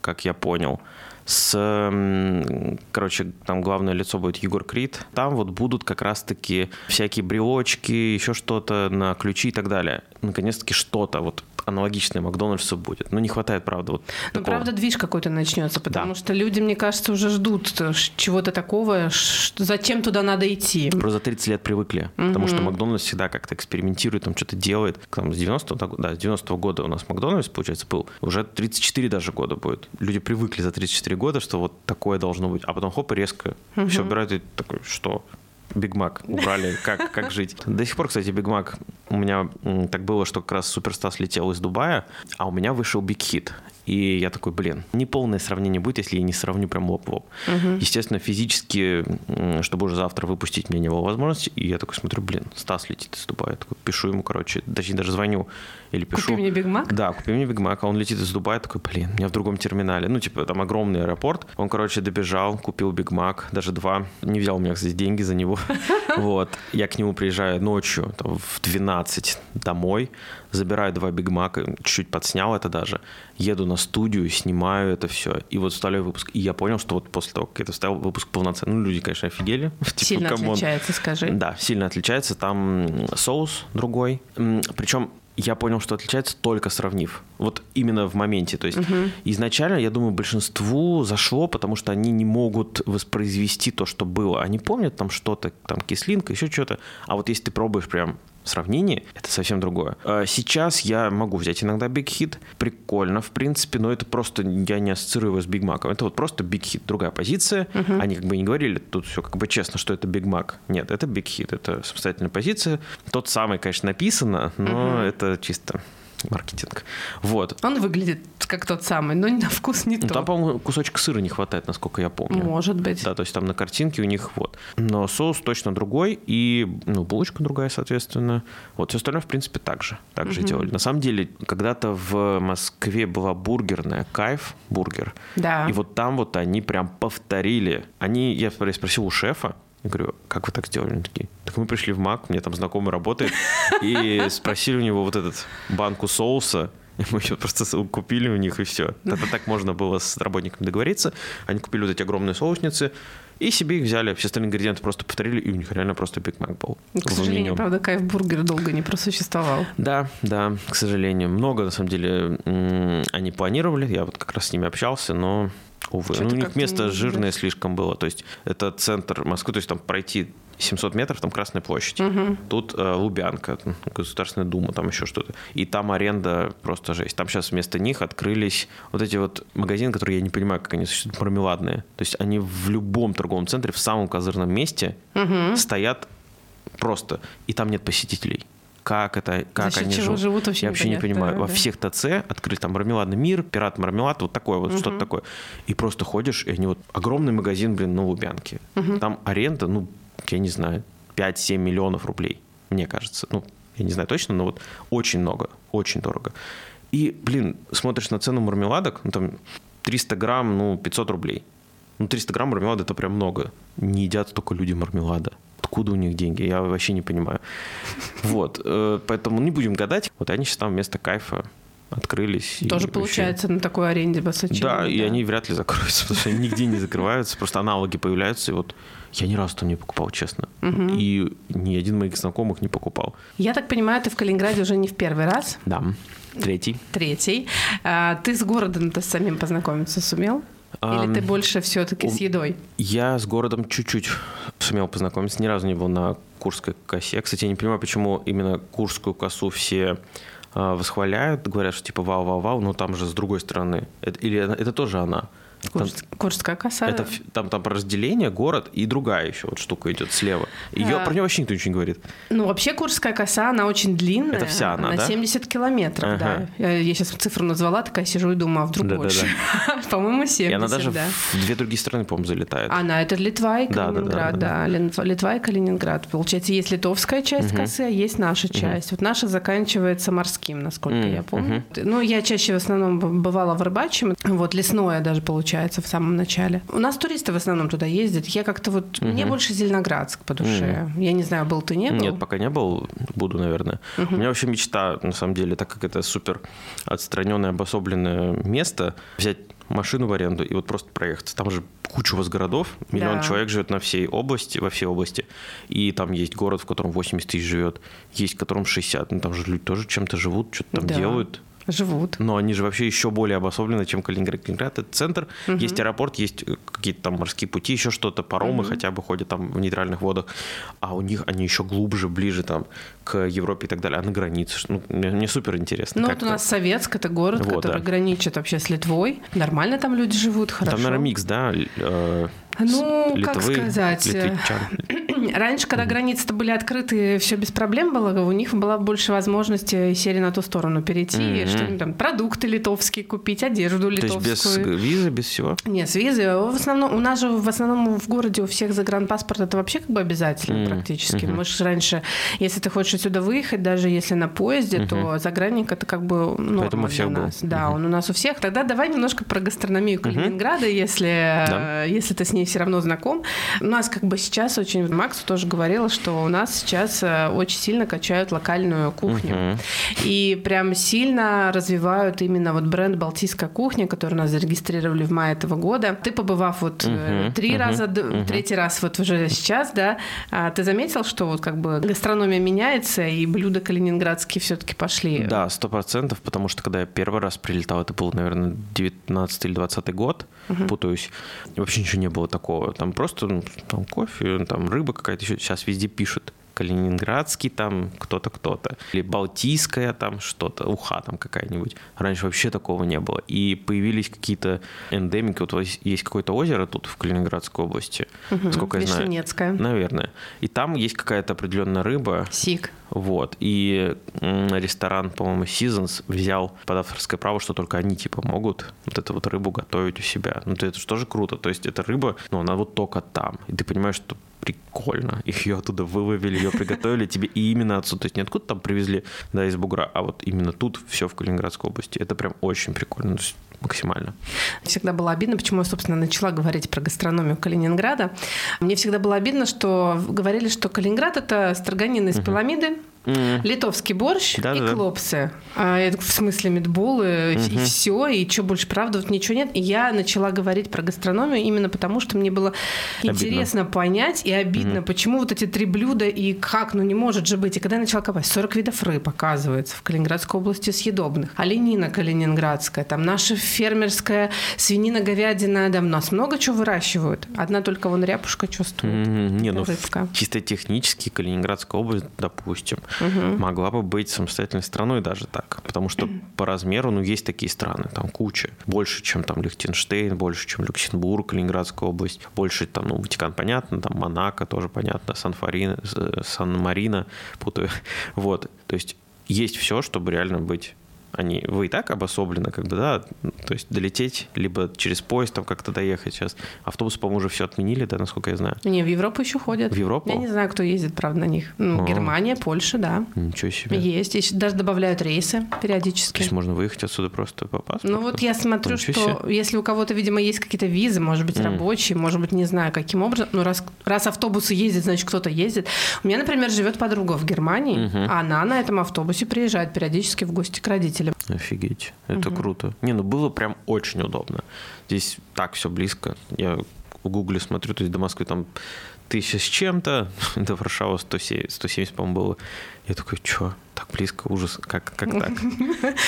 как я понял, с, короче, там главное лицо будет Егор Крид. Там вот будут как раз-таки всякие брелочки, еще что-то на ключи и так далее. Наконец-таки что-то вот аналогичное Макдональдсу будет. Но не хватает, правда, вот Ну, такого. правда, движ какой-то начнется, потому Да. что люди, мне кажется, уже ждут э, чего-то такого, зачем туда надо идти. Просто за 30 лет привыкли, потому что Макдональдс всегда как-то экспериментирует, там что-то делает. Там с 90-го, да, с 90 года у нас Макдональдс, получается, был. Уже 34 даже года будет. Люди привыкли за 34 года, что вот такое должно быть. А потом хоп, и резко все убирают, и такой, что? Биг Мак убрали, как, как жить. До сих пор, кстати, Биг Мак у меня так было, что как раз Суперстас летел из Дубая, а у меня вышел Биг Хит. И я такой, блин, неполное сравнение будет, если я не сравню прям лоб в лоб. Естественно, физически, чтобы уже завтра выпустить, мне не было возможности. И я такой смотрю, блин, Стас летит из Дубая. Я такой пишу ему, короче, точнее даже звоню или пишу. Купи мне Биг Мак? Да, купи мне Биг Мак. А он летит из Дубая, такой, блин, меня в другом терминале. Ну, типа, там огромный аэропорт. Он, короче, добежал, купил Биг Мак, даже два. Не взял у меня, кстати, деньги за него. Вот. Я к нему приезжаю ночью, в 12 домой, забираю два Биг Мака, чуть-чуть подснял это даже, еду на студию, снимаю это все, и вот вставляю выпуск. И я понял, что вот после того, как я это вставил, выпуск полноценный. Ну, люди, конечно, офигели. Типа, Сильно come on. отличается, скажи. Да, сильно отличается. Там соус другой. Причем я понял, что отличается только сравнив. Вот именно в моменте. То есть изначально, я думаю, большинству зашло, потому что они не могут воспроизвести то, что было. Они помнят там что-то, там кислинка, еще что-то. А вот если ты пробуешь прям сравнение, это совсем другое. А Сейчас я могу взять иногда Big Hit. Прикольно, в принципе, но это просто я не ассоциирую его с Биг Маком. Это вот просто Big Hit, другая позиция. Они как бы не говорили тут все как бы честно, что это Биг Мак. Нет, это Big Hit, это самостоятельная позиция. Тот самый, конечно, написано, но это чисто маркетинг. Вот. Он выглядит как тот самый, но на вкус не Ну, то. Там, по-моему, кусочек сыра не хватает, насколько я помню. Может быть. Да, то есть там на картинке у них вот. Но соус точно другой, и ну, булочка другая, соответственно. Вот все остальное, в принципе, так же. Так же делали. На самом деле, когда-то в Москве была бургерная, кайф бургер. Да. И вот там вот они прям повторили. Они, я спросил у шефа, я говорю, как вы так сделали? Они такие, так мы пришли в МАК, мне там знакомый работает, и спросили у него вот этот банку соуса, и мы еще просто купили у них, и все. Это так можно было с работниками договориться. Они купили вот эти огромные соусницы, и себе их взяли. Все остальные ингредиенты просто повторили, и у них реально просто Биг Мак был. К в сожалению, правда, кайф бургер долго не просуществовал. Да, да, к сожалению. Много, на самом деле, они планировали. Я вот как раз с ними общался, но, увы. Ну, у них место жирное слишком было. То есть это центр Москвы, то есть там пройти 700 метров, там Красная площадь. Тут э, Лубянка, Государственная Дума, там еще что-то. И там аренда просто жесть. Там сейчас вместо них открылись вот эти вот магазины, которые я не понимаю, как они существуют, мармеладные. То есть они в любом торговом центре, в самом козырном месте стоят просто, и там нет посетителей. Как это, как За они чего живут. живут, вообще Я вообще не понимаю. Во да. всех ТЦ открыли там мармеладный мир, пират мармелад, вот такое вот, что-то такое. И просто ходишь, и они вот огромный магазин, блин, на Лубянке. Там аренда, ну, я не знаю, 5-7 миллионов рублей, мне кажется. Ну, я не знаю точно, но вот очень много, очень дорого. И, блин, смотришь на цену мармеладок, ну, там 300 грамм, ну, 500 рублей. Ну, 300 грамм мармелада – это прям много. Не едят только люди мармелада. Откуда у них деньги? Я вообще не понимаю. Вот, э, поэтому не будем гадать. Вот они сейчас там вместо кайфа открылись. Тоже вообще- получается на такой аренде бассейн. Да, и они вряд ли закроются, потому что они нигде не закрываются, просто аналоги появляются, и вот я ни разу там не покупал, честно. И ни один моих знакомых не покупал. Я так понимаю, ты в Калининграде уже не в первый раз, Да. Третий. третий. А, ты с городом-то самим познакомиться сумел? Или Ам, ты больше все-таки с едой? Я с городом чуть-чуть сумел познакомиться, ни разу не был на Курской косе. Кстати, я не понимаю, почему именно Курскую косу все а, восхваляют, говорят, что типа вау-вау-вау, но там же с другой стороны. Это, или это, это тоже она? Курская коса? Это, там, там про разделение, город и другая еще вот штука идет слева. Ее А. про нее вообще никто ничего не говорит. Ну, вообще Курская коса, она очень длинная. Это вся она, На да? 70 километров, Ага. да. Я, я сейчас цифру назвала, такая сижу и думаю, а вдруг Да-да-да. больше? По-моему, 70, И она даже да. в две другие страны, по-моему, залетает. Она это Литва и Да, да, да, Калининград, да, да, Лин- Литва и Калининград. Получается, есть литовская часть косы, а есть наша часть. Вот наша заканчивается морским, насколько Мгм, я помню. Ну, я чаще в основном бывала в Рыбачьем, вот лесное даже получается в самом начале. У нас туристы в основном туда ездят. Я как-то вот, мне больше Зеленоградск по душе. Я не знаю, был ты, не был? Нет, пока не был, буду, наверное. У меня вообще мечта, на самом деле, так как это супер отстраненное, обособленное место, взять машину в аренду и вот просто проехаться. Там же куча у вас городов, миллион Да. человек живет на всей области, во всей области, и там есть город, в котором 80 тысяч живет, есть в котором 60, ну там же люди тоже чем-то живут, что-то там Да. делают. Живут. Но они же вообще еще более обособлены, чем Калининград. Калининград это центр, есть аэропорт, есть э, какие-то там морские пути, еще что-то, паромы хотя бы ходят там в нейтральных водах, а у них они еще глубже, ближе там к Европе и так далее, а на границе. Ну, мне, супер интересно. Ну, вот у нас Советск, это город, Вот, который да. граничит вообще с Литвой. Нормально там люди живут, хорошо. Там, наверное, микс, да? Э, Ну, с- как Литвы, сказать, э, литвичан. Раньше, когда границы-то были открыты, все без проблем было, у них была больше возможности сели на ту сторону перейти, Мгм. что-нибудь там, продукты литовские купить, одежду То есть литовскую. без визы, без всего? Нет, с визы. В основном, у нас же в основном в городе у всех загранпаспорт это вообще как бы обязательно Мгм. практически. Мгм. Мы же раньше, если ты хочешь отсюда выехать, даже если на поезде, то загранник это как бы норма Поэтому у для всех был. нас. Да, он у нас у всех. Тогда давай немножко про гастрономию Калининграда, если, Да. э, если ты с ней все равно знаком. У нас как бы сейчас очень, Макс тоже говорила, что у нас сейчас э, очень сильно качают локальную кухню. Мгм. И прям сильно развивают именно вот бренд «Балтийская кухня», который нас зарегистрировали в мае этого года. Ты, побывав вот Мгм, три мгм, раза, мгм. третий раз вот уже сейчас, да, а ты заметил, что вот как бы гастрономия меняется, и блюда калининградские все-таки пошли? Да, сто процентов, потому что когда я первый раз прилетал, это был, наверное, 19 или 20 год, путаюсь, и вообще ничего не было такого. Там просто ну, там кофе, там рыба какая-то еще сейчас везде пишут. Калининградский там кто-то, кто-то. Или Балтийская там что-то, Уха там какая-нибудь. Раньше вообще такого не было. И появились какие-то эндемики. Вот есть какое-то озеро тут в Калининградской области, Мгм. сколько я знаю. Наверное. И там есть какая-то определенная рыба, Сик. вот. И ресторан, по-моему, Seasons взял под авторское право, что только они, типа, могут вот эту вот рыбу готовить у себя. Ну, то это же тоже круто. То есть, эта рыба, ну, она вот только там. И ты понимаешь, что прикольно. Их ее оттуда выловили, ее приготовили тебе и именно отсюда. То есть, не откуда там привезли, да, из Бугра, а вот именно тут все в Калининградской области. Это прям очень прикольно. Максимально. Всегда было обидно, почему я, собственно, начала говорить про гастрономию Калининграда. Мне всегда было обидно, что говорили, что Калининград – это строганина из пирамиды, М, литовский борщ и Да-да-да. клопсы. А это в смысле медболы и все, и что больше, правда, вот ничего нет. И я начала говорить про гастрономию именно потому, что мне было Обидно. интересно понять и обидно, почему вот эти три блюда и как, ну не может же быть. И когда я начала копать, 40 видов рыб, оказывается, в Калининградской области съедобных. Оленина калининградская, там наша фермерская свинина, говядина, там нас много чего выращивают. Одна только вон ряпушка, стоит. М, Не, ну, Рыбка. чисто технически Калининградская область, допустим, угу. могла бы быть самостоятельной страной даже так. Потому что по размеру, ну, есть такие страны, там куча. Больше, чем там Лихтенштейн, больше, чем Люксембург, Калининградская область, больше там, ну, Ватикан, понятно, там Монако тоже понятно, Сан-Фарина, Сан-Марина, путаю. Вот, то есть есть все, чтобы реально быть они, вы и так обособлены, как бы, да, то есть долететь, либо через поезд там как-то доехать сейчас. Автобусы, по-моему, уже все отменили, да, насколько я знаю. Не, в Европу еще ходят. В Европу? Я не знаю, кто ездит, правда, на них. Ну, Германия, Польша, да. Ничего себе. Есть, и даже добавляют рейсы периодически. То есть можно выехать отсюда просто по паспорту? Ну вот я смотрю, Ничего что себе. если у кого-то, видимо, есть какие-то визы, может быть, mm. рабочие, может быть, не знаю, каким образом, но раз, раз автобусы ездят, значит, кто-то ездит. У меня, например, живет подруга в Германии, mm-hmm. а она на этом автобусе приезжает периодически в гости к родителям. Офигеть ездить. Это угу. круто. Не, ну было прям очень удобно. Здесь так все близко. Я в Гугле смотрю, то есть до Москвы там тысяча с чем-то, до Варшавы 170, 170 по-моему, было. Я такой, что, так близко, ужас, как, как так?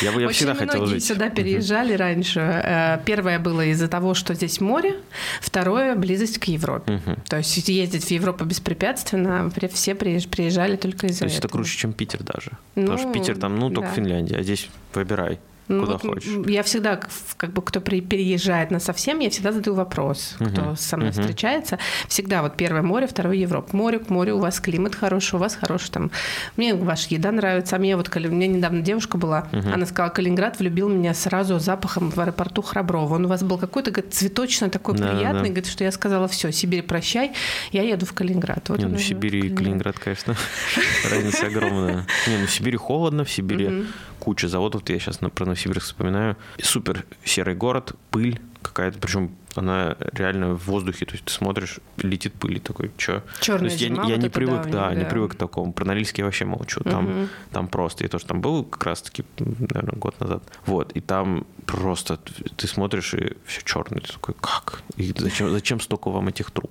Я, я всегда хотел жить. сюда переезжали раньше. Э, первое было из-за того, что здесь море, второе – близость к Европе. То есть ездить в Европу беспрепятственно, все приезжали только из-за. То есть это круче, чем Питер даже. Потому что ну, Питер там, ну, только Финляндия, а здесь выбирай. Ну, Куда вот хочешь. Я всегда, как бы, кто переезжает на совсем, я всегда задаю вопрос, uh-huh. кто со мной uh-huh. встречается. Всегда вот первое море, второе Европа. Море к морю, у вас климат хороший, у вас хороший там. Мне ваша еда нравится. А мне вот, у меня недавно девушка была, uh-huh. она сказала, Калининград влюбил меня сразу запахом в аэропорту Храброво. Он у вас был какой-то, говорит, цветочно такой да, приятный. Да. Говорит, что я сказала, все, Сибирь, прощай, я еду в Калининград. Вот Не, ну, в Сибири и Калининград, конечно, разница огромная. Не, ну в Сибири холодно, в Сибири куча заводов, я сейчас про Новосибирск вспоминаю. Супер серый город, пыль какая-то, причем она реально в воздухе, то есть ты смотришь, летит пыль, и такой, что? Черная то есть зима, я, я вот не привык, да, да, не привык к такому. Про Норильск я вообще молчу. Там, угу. там просто. Я тоже там был как раз-таки, наверное, год назад. Вот, и там просто ты смотришь, и все черное. Ты такой, как? И зачем, зачем столько вам этих труб?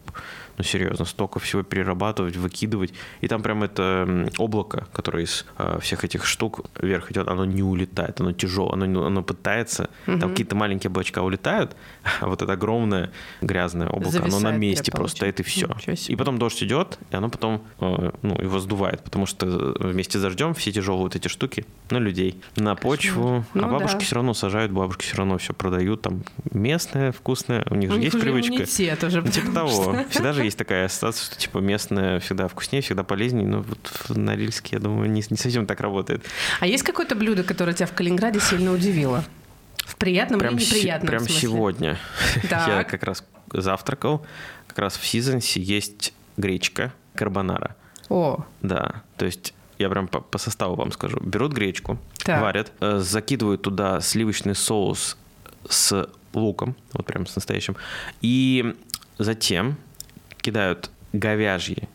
Ну, серьезно, столько всего перерабатывать, выкидывать. И там прям это облако, которое из э, всех этих штук вверх идет, оно не улетает, оно тяжелое, оно, оно пытается. Угу. Там какие-то маленькие облачка улетают, а вот это огромное грязное облако, Зависает оно на месте просто стоит и все. И потом дождь идет, и оно потом э, ну, его сдувает, потому что вместе с дождем все тяжелые вот эти штуки на людей, на почву. Ну, а бабушки да. все равно сажают, бабушки все равно все продают, там местное, вкусное, у них у же них есть привычка. Уже ну, типа того. Всегда же есть такая ассоциация, что типа местное всегда вкуснее, всегда полезнее, но вот в Норильске, я думаю, не, не совсем так работает. А есть какое-то блюдо, которое тебя в Калининграде сильно удивило? В приятном прям или неприятном Прям смысле? сегодня я как раз завтракал, как раз в Сизонсе есть гречка карбонара. О. Да, то есть я прям по, по составу вам скажу. Берут гречку, так. варят, э, закидывают туда сливочный соус с луком, вот прям с настоящим, и затем кидают говяжьи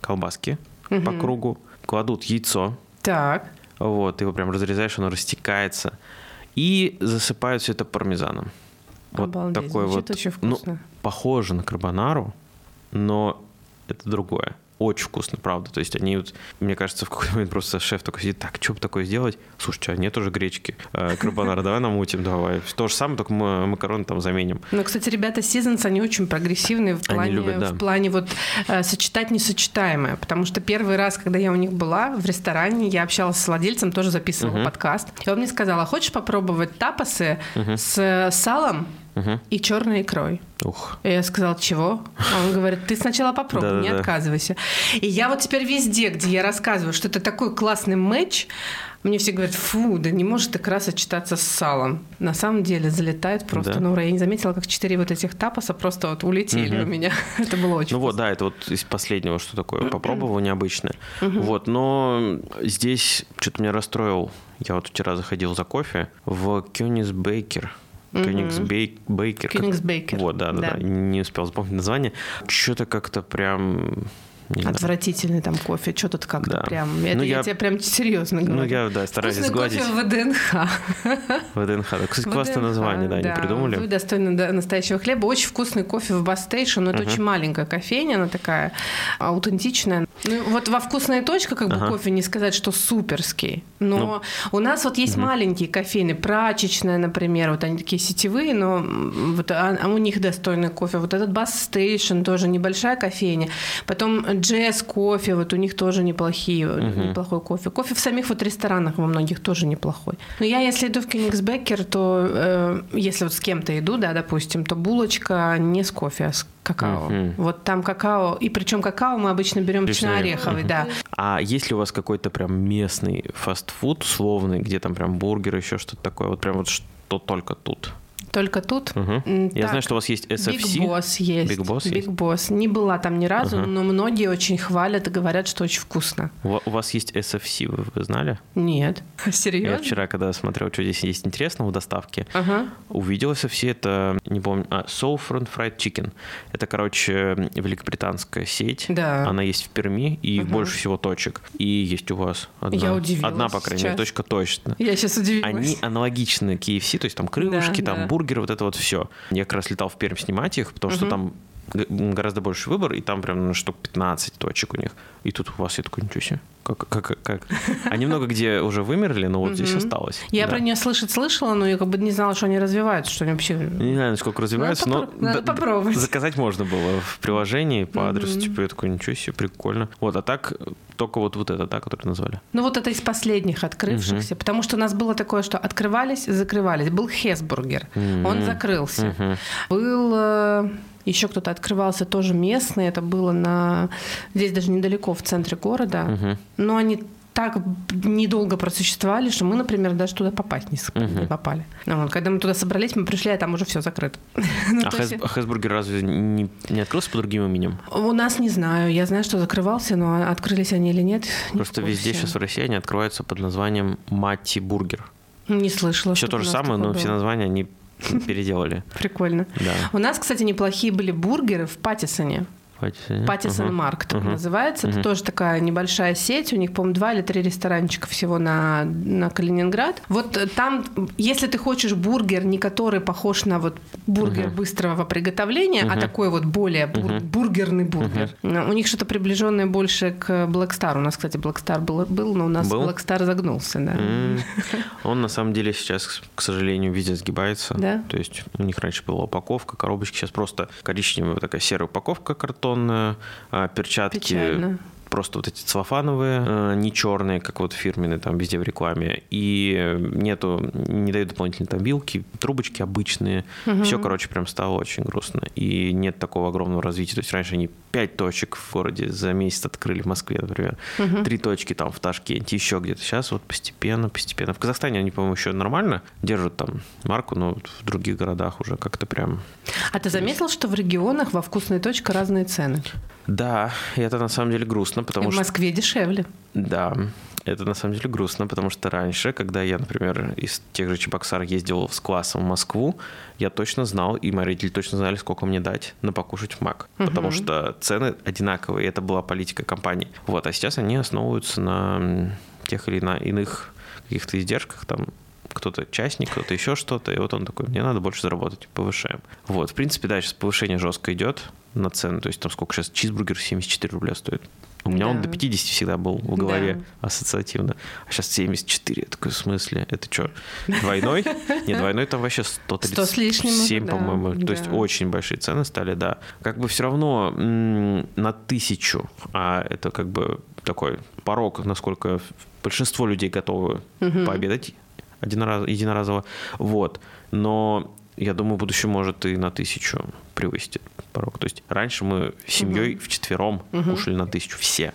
колбаски угу. по кругу, кладут яйцо. Так. Вот, его прям разрезаешь, оно растекается. И засыпают все это пармезаном. Вот Обалдеть, такой вот. Очень ну, похоже на карбонару, но это другое очень вкусно, правда. То есть они вот, мне кажется, в какой-то момент просто шеф такой сидит, так, что бы такое сделать? Слушайте, а нет уже гречки, э, карбонара, давай намутим, давай. То же самое, только мы макароны там заменим. Ну, кстати, ребята Seasons, они очень прогрессивные в плане, любят, да. в плане вот э, сочетать несочетаемое, потому что первый раз, когда я у них была в ресторане, я общалась с владельцем, тоже записывала uh-huh. подкаст, и он мне сказал, а хочешь попробовать тапосы uh-huh. с салом угу. и черной икрой. Ух. И я сказала, чего? А он говорит, ты сначала попробуй, не отказывайся. И я вот теперь везде, где я рассказываю, что это такой классный матч, мне все говорят, фу, да не может икра сочетаться с салом. На самом деле залетает просто да. на ура. Я не заметила, как четыре вот этих тапоса просто вот улетели угу. у меня. это было очень Ну вот, да, это вот из последнего, что такое, попробовал необычное. Вот, но здесь что-то меня расстроил. Я вот вчера заходил за кофе в Кёнис Бейкер. Кёнигсбейкер. Кёнигсбейкер. Вот, да, да, да, не успел запомнить название. Что-то как-то прям Отвратительный там кофе, что тут как-то да. прям. Это ну, я, я тебе прям серьезно говорю. Ну, я, да, стараюсь Вкусный сгладить. кофе в ВДНХ. ВДНХ. Да, кстати, классное название, да, да, они придумали. Вы достойны настоящего хлеба. Очень вкусный кофе в Bus Station, но это очень маленькая кофейня, она такая аутентичная. Ну, вот во Вкусно и точка, как бы Ага. кофе не сказать, что суперский. Но у нас вот есть маленькие кофейны, прачечная, например, вот они такие сетевые, но вот а- а у них достойный кофе. Вот этот Station тоже небольшая кофейня. Потом Jazz кофе, вот у них тоже неплохие, неплохой кофе. Кофе в самих вот ресторанах во многих тоже неплохой. Но я, если иду в Кенигсбекер, то э, если вот с кем-то иду, да, допустим, то булочка не с кофе, а с какао. Мгм. Вот там какао, и причем какао мы обычно берем Вишневый. ореховый, да. А есть ли у вас какой-то прям местный фастфуд условный, где там прям бургер, еще что-то такое? Вот прям вот что только тут? Только тут. Мгм. М, Я так, знаю, что у вас есть SFC. Big Boss есть. Big Boss Big есть? Boss. Не была там ни разу, Ага. но многие очень хвалят и говорят, что очень вкусно. У у вас есть SFC, вы, вы знали? Нет. Серьезно? Я вчера, когда смотрел, что здесь есть интересного в доставке, Ага. увидел SFC, это, не помню, а, Soulfront Fried Chicken. Это, короче, великобританская сеть. Да. Она есть в Перми, и Мгм. больше всего точек. И есть у вас одна. Я удивилась Одна, по крайней мере, точка точно. Я сейчас удивилась. Они аналогичны KFC, то есть там крылышки, Да, там да. бургеры, вот это вот все. Я как раз летал в Пермь снимать их, потому что Мгм. там гораздо больше выбор, и там прям ну, штук 15 точек у них. И тут у вас я такой, ничего себе. Как, как, как? Они много где уже вымерли, но вот здесь осталось. Я про нее слышать слышала, но я как бы не знала, что они развиваются, что они вообще... Не знаю, насколько развиваются, но надо попробовать. заказать можно было в приложении по адресу. Типа я такой, ничего себе, прикольно. Вот, а так только вот, вот это, да, который назвали. Ну вот это из последних открывшихся, потому что у нас было такое, что открывались, закрывались. Был Хесбургер, он Мгм. закрылся. Мгм. Был э, еще кто-то открывался тоже местный, это было на здесь даже недалеко в центре города, Мгм. но они так недолго просуществовали, что мы, например, даже туда попасть не, Мгм. не попали. Ну, вот, когда мы туда собрались, мы пришли, а там уже все закрыто. Ну, А а Хэсбургер разве не, не открылся под другим именем? У нас не знаю. Я знаю, что закрывался, но открылись они или нет. не Просто везде сейчас в России они открываются под названием Мати Бургер. Не слышала. Все то же самое, но все названия они переделали. Прикольно. Да. У нас, кстати, неплохие были бургеры в Паттисоне. Паттисон. Марк так называется. Это тоже такая небольшая сеть. У них, по-моему, два или три ресторанчика всего на, на Калининград. Вот э, там, если ты хочешь бургер, не который похож на вот бургер быстрого приготовления, а такой вот более бур- бургерный бургер. У них что-то приближенное больше к Black Star. У нас, кстати, Black Star был, был но у нас Был? Black Star загнулся. Да. М. Он на самом деле сейчас, к сожалению, везде сгибается. Да? То есть у них раньше была упаковка, коробочки, сейчас просто коричневая такая серая упаковка картонная, а, перчатки Печально. просто вот эти целлофановые, э, не черные, как вот фирменные там везде в рекламе. И нету, не дают дополнительные там вилки, трубочки обычные. Все, короче, прям стало очень грустно. И нет такого огромного развития. То есть раньше они пять точек в городе за месяц открыли в Москве, например. Три точки там в Ташкенте, еще где-то. Сейчас вот постепенно, постепенно. В Казахстане они, по-моему, еще нормально держат там марку, но вот в других городах уже как-то прям... А ты заметил, что в регионах во вкусной точке разные цены? Да, и это на самом деле грустно, потому И в что... Москве дешевле. Да, это на самом деле грустно, потому что раньше, когда я, например, из тех же Чебоксар ездил с классом в Москву, я точно знал, и мои родители точно знали, сколько мне дать на покушать в МАК. Потому что цены одинаковые, и это была политика компании. Вот, а сейчас они основываются на тех или на иных каких-то издержках, там, кто-то частник, кто-то еще что-то, и вот он такой, мне надо больше заработать, повышаем. Вот, в принципе, да, сейчас повышение жестко идет на цены, то есть там сколько сейчас чизбургер 74 рубля стоит. У меня он Да. до 50 всегда был в голове ассоциативно. А сейчас 74. Я такой, в смысле? Это что, двойной? Не, двойной там вообще 137, 100 с лишним да, по-моему. То да. есть очень большие цены стали, да. Как бы все равно м, на тысячу, а это как бы такой порог, насколько большинство людей готовы пообедать единораз- единоразово. Вот. Но я думаю, будущем может и на тысячу превысить порог. То есть раньше мы с семьей вчетвером кушали на тысячу все.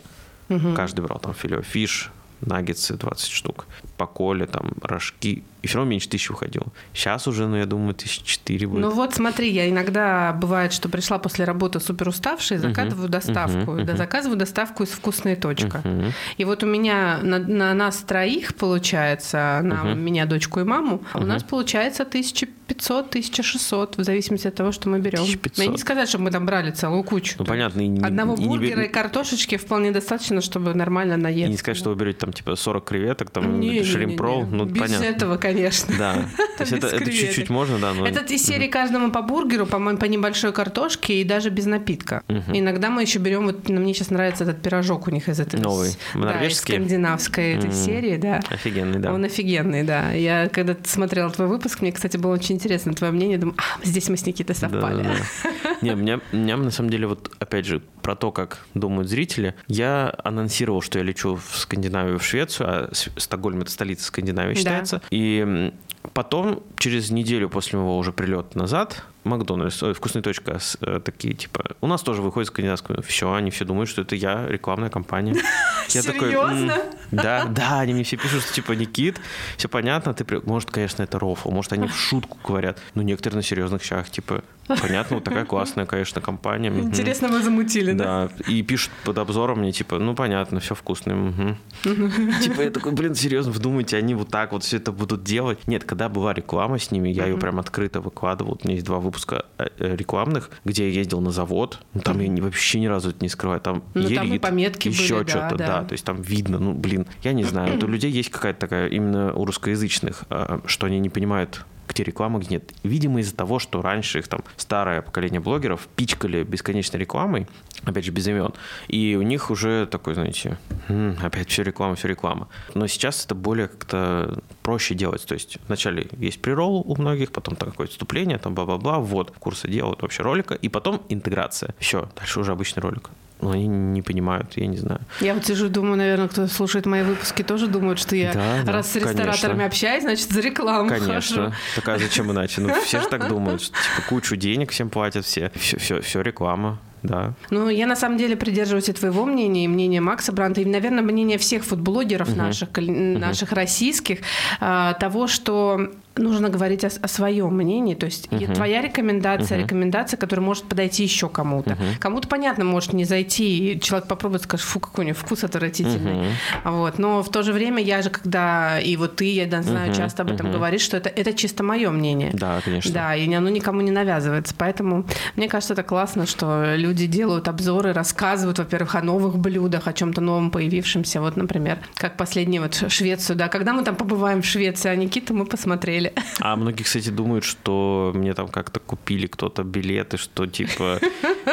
Каждый брал там филе фиш, наггетсы 20 штук, по коле, там, рожки. И все равно меньше тысячи выходило. Сейчас уже, ну, я думаю, тысяч четыре будет. Ну вот смотри, я иногда бывает, что пришла после работы супер уставшая, заказываю доставку. мгм, Да, заказываю доставку из вкусной точка. Мгм. И вот у меня на, на нас троих получается, на Мгм. меня, дочку и маму, у нас получается 1500-1600, в зависимости от того, что мы берем. 1500. Я не сказать, чтобы мы там брали целую кучу. Ну, понятно, и не- Одного и не бургера и картошечки вполне достаточно, чтобы нормально И наесться. не сказать, что вы берете там там типа 40 креветок, там Не-не-не-не. шримпрол, ну Без понятно. этого, конечно. Да, то есть это, чуть-чуть можно, да, но... Это из серии каждому по бургеру, по-моему, по небольшой картошке и даже без напитка. Иногда мы еще берем, вот ну, мне сейчас нравится этот пирожок у них из этой Новый. да, из скандинавской этой серии, да. Офигенный, да. Он офигенный, да. Я когда смотрела твой выпуск, мне, кстати, было очень интересно твое мнение. Думаю, а, здесь мы с Никитой совпали. Да-да-да. Не, меня, меня на самом деле вот опять же про то, как думают зрители. Я анонсировал, что я лечу в Скандинавию, в Швецию, а Стокгольм это столица Скандинавии Да. считается. И м, потом через неделю после моего уже прилета назад Макдональдс, ой, вкусная точка, с- э, такие типа, у нас тоже выходит скандинавская, все, они все думают, что это я, рекламная компания. Я такой, Серьезно? «М, Да, да, они мне все пишут, что типа, Никит, все понятно, ты, может, конечно, это рофл, может, они в шутку говорят, но некоторые на серьезных щах, типа, понятно, вот такая классная, конечно, компания. мгм». Интересно, вы замутили, да? Да, и пишут под обзором мне, типа, ну, понятно, все вкусное. мгм». Типа, я такой, блин, серьезно, вдумайте, они вот так вот все это будут делать? Нет, когда была реклама с ними, я ее прям открыто выкладывал. У меня есть два выпуска э, э, рекламных, где я ездил на завод. Ну, Там я вообще ни разу это не скрываю. Там Ну, там и пометки еще были, да, что-то, да. да. То есть там видно, ну, блин, я не знаю. Вот у людей есть какая-то такая, именно у русскоязычных, э, что они не понимают, где реклама, где нет. Видимо, из-за того, что раньше их там старое поколение блогеров пичкали бесконечной рекламой, опять же, без имен, и у них уже такой, знаете, «М, опять все реклама, все реклама. Но сейчас это более как-то проще делать. То есть вначале есть прирол у многих, потом там какое-то вступление, там бла-бла-бла, вот, курсы делают вообще ролика, и потом интеграция. Все, дальше уже обычный ролик. Но они не понимают, я не знаю. Я вот сижу думаю, наверное, кто слушает мои выпуски, тоже думают, что я Да, да, раз с рестораторами конечно. общаюсь, значит, за рекламу Конечно. хожу. Так а зачем иначе? Ну, все же так думают, что типа, кучу денег всем платят все. Все, все, все реклама, да. Ну, я на самом деле придерживаюсь и твоего мнения, и мнения Макса Бранта, и, наверное, мнения всех футблогеров наших, кол- наших российских, а, того, что нужно говорить о, о своем мнении. То есть и твоя рекомендация, рекомендация, которая может подойти еще кому-то. Кому-то, понятно, может не зайти, и человек попробует, скажет, фу, какой у него вкус отвратительный. Вот. Но в то же время я же, когда, и вот ты, я да, знаю, часто об этом говоришь, что это, это чисто мое мнение. Да, конечно. Да, и оно никому не навязывается. Поэтому мне кажется, это классно, что люди делают обзоры, рассказывают, во-первых, о новых блюдах, о чем-то новом появившемся. Вот, например, как последний вот Швецию, да. Когда мы там побываем в Швеции, а Никита мы посмотрели. А многие, кстати, думают, что мне там как-то купили кто-то билеты, что типа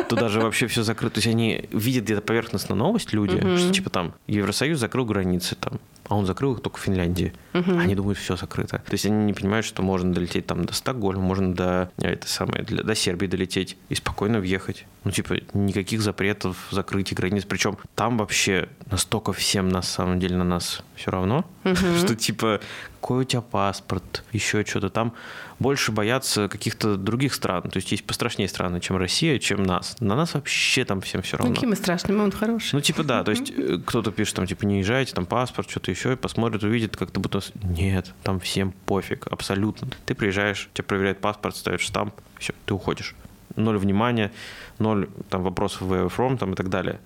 туда же вообще все закрыто. То есть они видят где-то поверхностно новость люди, что типа там Евросоюз закрыл границы там, а он закрыл их только в Финляндии. Они думают, все закрыто. То есть они не понимают, что можно долететь там до Стокгольма, можно до, э, это самое, для- до Сербии долететь и спокойно въехать. Ну, типа, никаких запретов, закрытий границ. Причем там вообще настолько всем на самом деле на нас все равно, что типа, какой у тебя паспорт, еще что-то там. Больше боятся каких-то других стран. То есть есть пострашнее страны, чем Россия, чем нас. На нас вообще там всем все Ну, равно. какие мы страшные, он хороший. Ну, типа, да, то есть э, кто-то пишет, там, типа, не езжайте, там, паспорт, что-то еще, и посмотрит, увидит, как-то будто... Нет, там всем пофиг, абсолютно. Ты приезжаешь, тебя проверяют паспорт, ставишь штамп, все, ты уходишь. Ноль внимания, ноль там вопросов you from, там, и так далее.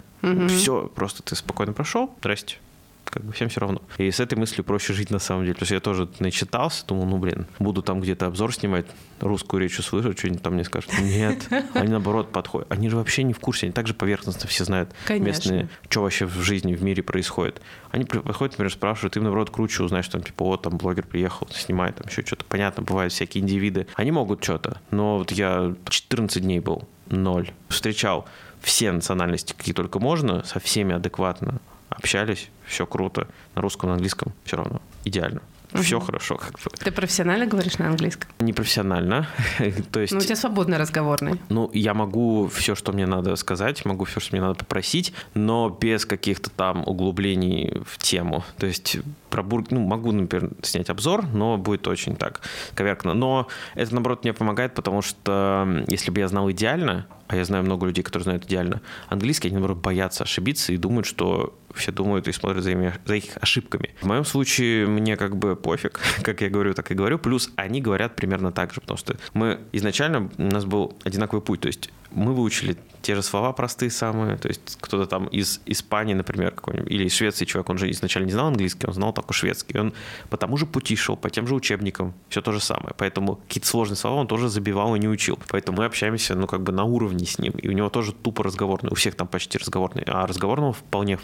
Все, просто ты спокойно прошел, здрасте. Как бы всем все равно. И с этой мыслью проще жить на самом деле. То есть я тоже начитался, думал, ну блин, буду там где-то обзор снимать, русскую речь услышу, что-нибудь там мне скажут. Нет, они наоборот подходят. Они же вообще не в курсе, они также поверхностно все знают Конечно. местные, что вообще в жизни, в мире происходит. Они подходят, например, спрашивают, им, наоборот, круче узнать, что там, типа, вот, там, блогер приехал, снимает, там, еще что-то. Понятно, бывают всякие индивиды. Они могут что-то, но вот я 14 дней был, ноль. Встречал все национальности, какие только можно, со всеми адекватно общались, все круто. На русском, на английском все равно. Идеально. Все хорошо, как бы. Ты профессионально говоришь на английском? Непрофессионально. То есть Ну, у тебя свободный разговорный. ну, я могу все, что мне надо сказать, могу все, что мне надо попросить, но без каких-то там углублений в тему. То есть про бург, ну, могу, например, снять обзор, но будет очень так коверкно. Но это, наоборот, мне помогает, потому что если бы я знал идеально, а я знаю много людей, которые знают идеально английский, они, наоборот, боятся ошибиться и думают, что все думают и смотрят за, ими- за их ошибками. В моем случае мне как бы пофиг, как я говорю, так и говорю. Плюс они говорят примерно так же, потому что мы изначально, у нас был одинаковый путь, то есть мы выучили те же слова простые самые, то есть кто-то там из Испании, например, какой-нибудь, или из Швеции человек, он же изначально не знал английский, он знал только шведский, он по тому же пути шел, по тем же учебникам, все то же самое, поэтому какие-то сложные слова он тоже забивал и не учил, поэтому мы общаемся, ну, как бы на уровне с ним, и у него тоже тупо разговорный, у всех там почти разговорный, а разговорного вполне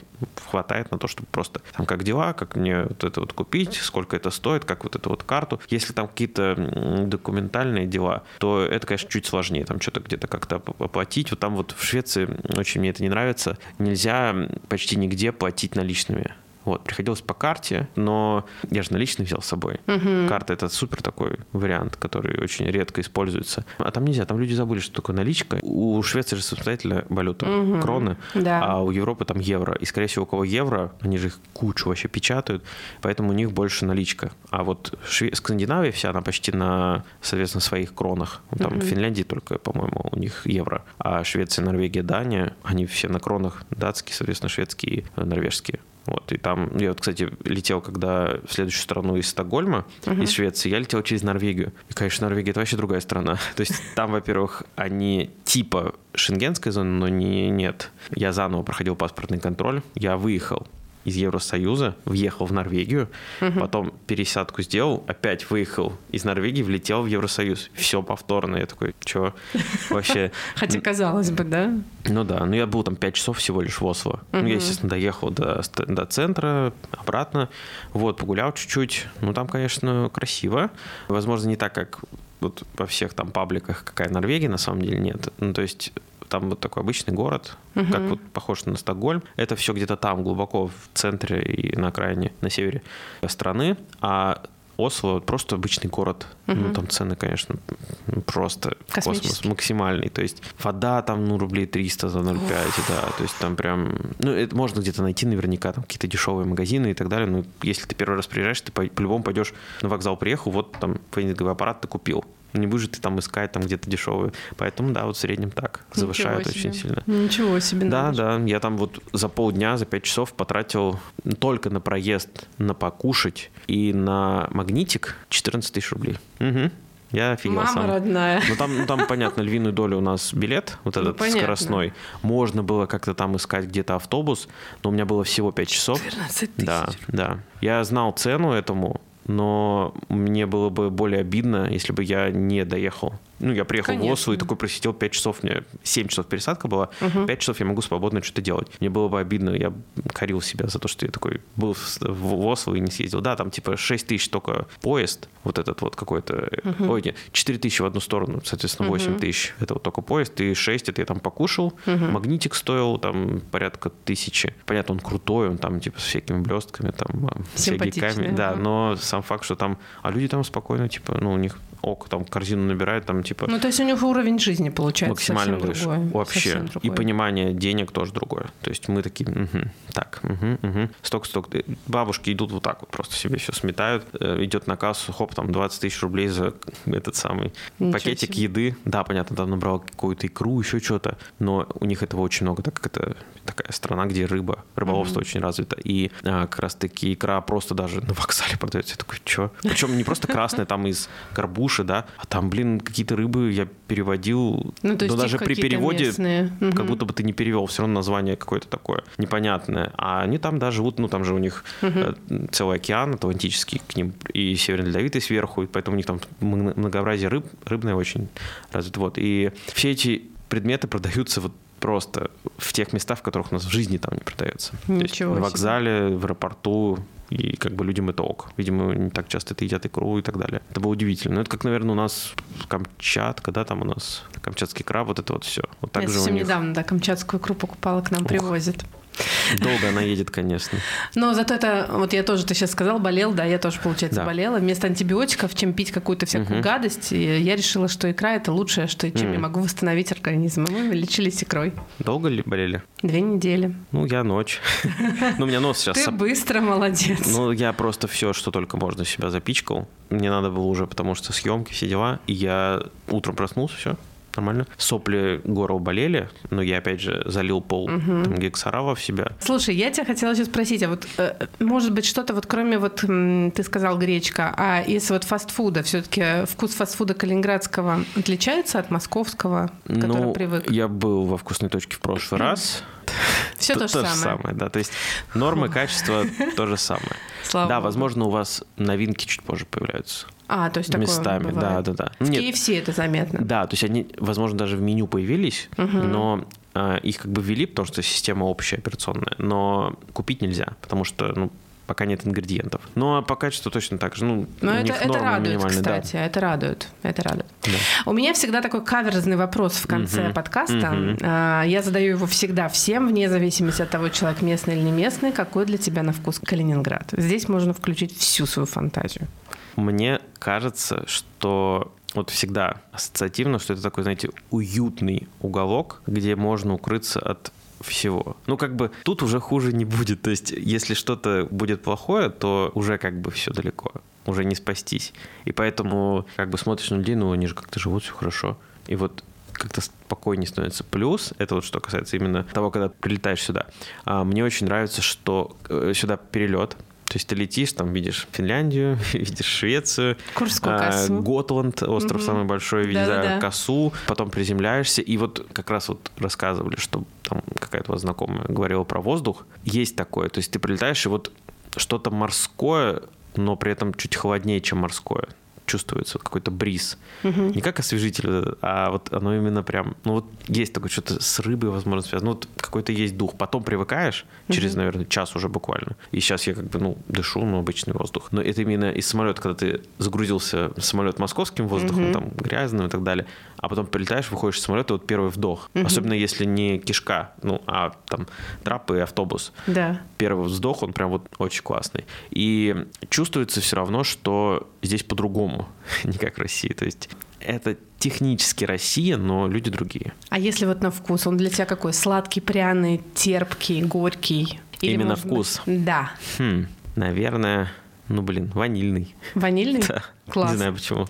хватает на то, чтобы просто там как дела, как мне вот это вот купить, сколько это стоит, как вот эту вот карту. Если там какие-то документальные дела, то это, конечно, чуть сложнее, там что-то где-то как-то оплатить. Вот там вот в Швеции очень мне это не нравится. Нельзя почти нигде платить наличными. Вот, приходилось по карте, но я же наличные взял с собой. Угу. Карта это супер такой вариант, который очень редко используется. А там нельзя, там люди забыли, что такое наличка. У Швеции же самостоятельная валюта, угу. кроны, да. а у Европы там евро. И, скорее всего, у кого евро, они же их кучу вообще печатают, поэтому у них больше наличка. А вот Шве... Скандинавия вся, она почти на, соответственно, своих кронах. Там угу. в Финляндии только, по-моему, у них евро. А Швеция, Норвегия, Дания, они все на кронах датские, соответственно, шведские, норвежские. Вот, и там, я вот, кстати, летел, когда в следующую страну из Стокгольма, uh-huh. из Швеции, я летел через Норвегию. И, конечно, Норвегия это вообще другая страна. То есть там, во-первых, они типа шенгенской зоны, но не, нет. Я заново проходил паспортный контроль, я выехал из Евросоюза, въехал в Норвегию, угу. потом пересадку сделал, опять выехал из Норвегии, влетел в Евросоюз. Все повторно. Я такой, что вообще? Хотя казалось бы, да? Ну да, ну я был там 5 часов всего лишь в Осло. Ну, я, естественно, доехал до, до центра, обратно. Вот, погулял чуть-чуть. Ну, там, конечно, красиво. Возможно, не так, как вот во всех там пабликах, какая Норвегия, на самом деле нет. Ну, то есть там вот такой обычный город, угу. как вот похож на Стокгольм. Это все где-то там, глубоко в центре и на окраине, на севере страны. А Осло просто обычный город. Угу. Ну, там цены, конечно, просто космос максимальный. То есть вода там, ну, рублей 300 за 0,5, да. То есть там прям... Ну, это можно где-то найти наверняка, там какие-то дешевые магазины и так далее. Но если ты первый раз приезжаешь, ты по-любому пойдешь на вокзал, приехал, вот там фейнинговый аппарат ты купил не будешь ты там искать там где-то дешевые. Поэтому, да, вот в среднем так завышают очень сильно. Ничего себе. Да, да. Я там вот за полдня, за пять часов потратил только на проезд, на покушать и на магнитик 14 тысяч рублей. Угу. Я офигел Мама сам. родная. Ну там, ну там, понятно, львиную долю у нас билет, вот ну, этот понятно. скоростной. Можно было как-то там искать где-то автобус, но у меня было всего 5 часов. 14 тысяч. Да, да. Я знал цену этому, но мне было бы более обидно, если бы я не доехал ну, я приехал Конечно. в Осло и такой просидел 5 часов, мне 7 часов пересадка была, угу. 5 часов я могу свободно что-то делать. Мне было бы обидно, я корил себя за то, что я такой был в Осло и не съездил. Да, там типа 6 тысяч только поезд, вот этот вот какой-то, угу. ой, нет, 4 тысячи в одну сторону, соответственно, 8 угу. тысяч, это вот только поезд, и 6 это я там покушал, угу. магнитик стоил там порядка тысячи. Понятно, он крутой, он там типа с всякими блестками, там, всякими, да, но сам факт, что там, а люди там спокойно, типа, ну, у них ок, там корзину набирают, там типа... Ну, то есть у них уровень жизни получается максимально выше. Другой, Вообще. И понимание денег тоже другое. То есть мы такие, угу, так, угу, угу. Столько-столько. Бабушки идут вот так вот, просто себе все сметают. Э, идет на кассу, хоп, там 20 тысяч рублей за этот самый Ничего пакетик себе. еды. Да, понятно, там набрал какую-то икру, еще что-то. Но у них этого очень много, так как это такая страна, где рыба, рыболовство mm очень развито. И а, как раз-таки икра просто даже на вокзале продается. Я такой, что? Причем не просто красная, там из горбуши суши, да, а там, блин, какие-то рыбы я переводил, ну, то есть но даже при переводе, местные. как будто бы ты не перевел, все равно название какое-то такое непонятное. А они там, да, живут, ну, там же у них угу. целый океан Атлантический к ним, и Северный Ледовитый сверху, и поэтому у них там многообразие рыб, рыбное очень развито. Вот. И все эти предметы продаются вот просто в тех местах, в которых у нас в жизни там не продается. Ничего То есть на вокзале, в аэропорту, и как бы людям это ок. Видимо, не так часто это едят икру и так далее. Это было удивительно. Но это как, наверное, у нас Камчатка, да, там у нас камчатский краб, вот это вот все. Вот так Я же совсем них... недавно, да, камчатскую икру покупала, к нам Ух. привозят. Долго она едет, конечно. Но зато это, вот я тоже, ты сейчас сказал, болел, да, я тоже, получается, да. болела. Вместо антибиотиков, чем пить какую-то всякую угу. гадость, я решила, что икра это лучшее, что, чем mm. я могу восстановить организм. И мы лечились икрой. Долго ли болели? Две недели. Ну, я ночь. Ну, у меня нос сейчас... Ты быстро, молодец. Ну, я просто все, что только можно себя запичкал. Мне надо было уже, потому что съемки, все дела. И я утром проснулся, все, нормально. Сопли горл болели, но я опять же залил пол угу. там, гексарава в себя. Слушай, я тебя хотела сейчас спросить, а вот э, может быть что-то вот кроме вот ты сказал гречка, а из вот фастфуда все-таки вкус фастфуда калининградского отличается от московского, который ну, привык? Я был во вкусной точке в прошлый раз. Все то, то же самое. да. То есть нормы, качество то же самое. Слава да, Богу. возможно, у вас новинки чуть позже появляются. А, то есть местами, такое да, да, да. В Нет, KFC это заметно. Да, то есть они, возможно, даже в меню появились, угу. но А, их как бы ввели, потому что система общая операционная, но купить нельзя, потому что ну, пока нет ингредиентов. А по качеству точно так же. Ну, Но это, это радует, кстати, да. это радует. Это радует. Да. У меня всегда такой каверзный вопрос в конце угу. подкаста. Угу. Я задаю его всегда всем, вне зависимости от того, человек местный или не местный, какой для тебя на вкус Калининград. Здесь можно включить всю свою фантазию. Мне кажется, что вот всегда ассоциативно, что это такой, знаете, уютный уголок, где можно укрыться от всего. Ну, как бы тут уже хуже не будет. То есть, если что-то будет плохое, то уже как бы все далеко. Уже не спастись. И поэтому как бы смотришь на людей, ну, они же как-то живут, все хорошо. И вот как-то спокойнее становится. Плюс, это вот что касается именно того, когда прилетаешь сюда. А, мне очень нравится, что э, сюда перелет, то есть ты летишь, там видишь Финляндию, видишь Швецию, Курскую а, косу. Готланд, остров угу. самый большой, видишь да, да, косу, потом приземляешься. И вот как раз вот рассказывали, что там какая-то вот знакомая говорила про воздух. Есть такое. То есть ты прилетаешь, и вот что-то морское, но при этом чуть холоднее, чем морское чувствуется какой-то бриз. Угу. Не как освежитель, а вот оно именно прям, ну вот есть такое что-то с рыбой, возможно, связано. Ну вот какой-то есть дух. Потом привыкаешь через, угу. наверное, час уже буквально. И сейчас я как бы, ну, дышу, ну, обычный воздух. Но это именно из самолета, когда ты загрузился в самолет московским воздухом, угу. там, грязным и так далее, а потом прилетаешь, выходишь из самолета, вот первый вдох. Угу. Особенно если не кишка, ну, а там трап и автобус. Да. Первый вздох, он прям вот очень классный. И чувствуется все равно, что здесь по-другому, не как в России. То есть это технически Россия, но люди другие. А если вот на вкус, он для тебя какой? Сладкий, пряный, терпкий, горький? Или Именно вкус? Да. Хм, наверное, ну, блин, ванильный. Ванильный? Да. Класс. Не знаю почему.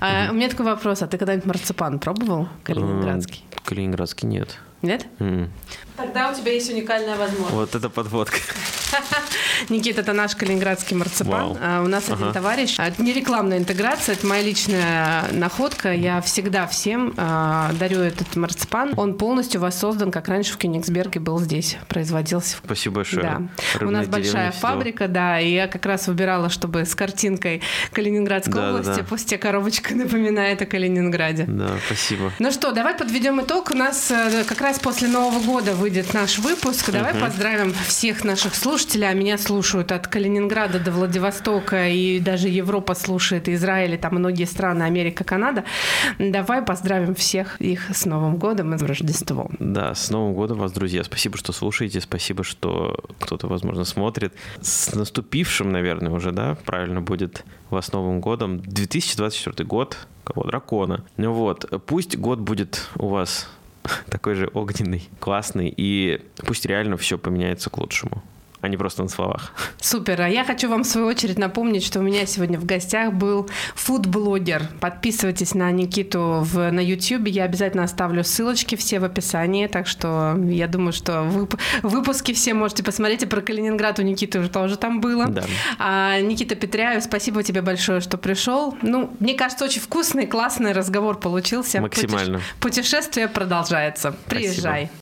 А. У меня такой вопрос. А ты когда-нибудь марципан пробовал? Калининградский? Калининградский нет. Нет? Mm. Тогда у тебя есть уникальная возможность. Вот это подводка. Никита, это наш калининградский марципан. А, у нас ага. один товарищ. Это не рекламная интеграция, это моя личная находка. Я всегда всем а, дарю этот марципан. Он полностью воссоздан, как раньше в Кёнигсберге был здесь, производился. Спасибо большое. Да. у нас большая фабрика, да, и я как раз выбирала, чтобы с картинкой Калининградской да, области, да, да. пусть тебе коробочка напоминает о Калининграде. Да, спасибо. Ну что, давай подведем итог. У нас э, как раз после Нового года выйдет наш выпуск. Давай угу. поздравим всех наших слушателей. А меня слушают от Калининграда до Владивостока, и даже Европа слушает, Израиль, и там многие страны, Америка, Канада. Давай поздравим всех их с Новым годом и с Рождеством. Да, с Новым годом вас, друзья. Спасибо, что слушаете, спасибо, что кто-то, возможно, смотрит. С наступившим, наверное, уже, да, правильно будет вас Новым годом. 2024 год, кого дракона. Ну вот, пусть год будет у вас такой же огненный, классный, и пусть реально все поменяется к лучшему а не просто на словах. Супер. А я хочу вам в свою очередь напомнить, что у меня сегодня в гостях был фудблогер. Подписывайтесь на Никиту в, на YouTube. Я обязательно оставлю ссылочки все в описании. Так что я думаю, что вып- выпуски все можете посмотреть. И про Калининград у Никиты уже тоже там было. Да. А, Никита Петряев, спасибо тебе большое, что пришел. Ну, мне кажется, очень вкусный, классный разговор получился. Максимально. Путешествие продолжается. Приезжай. Спасибо.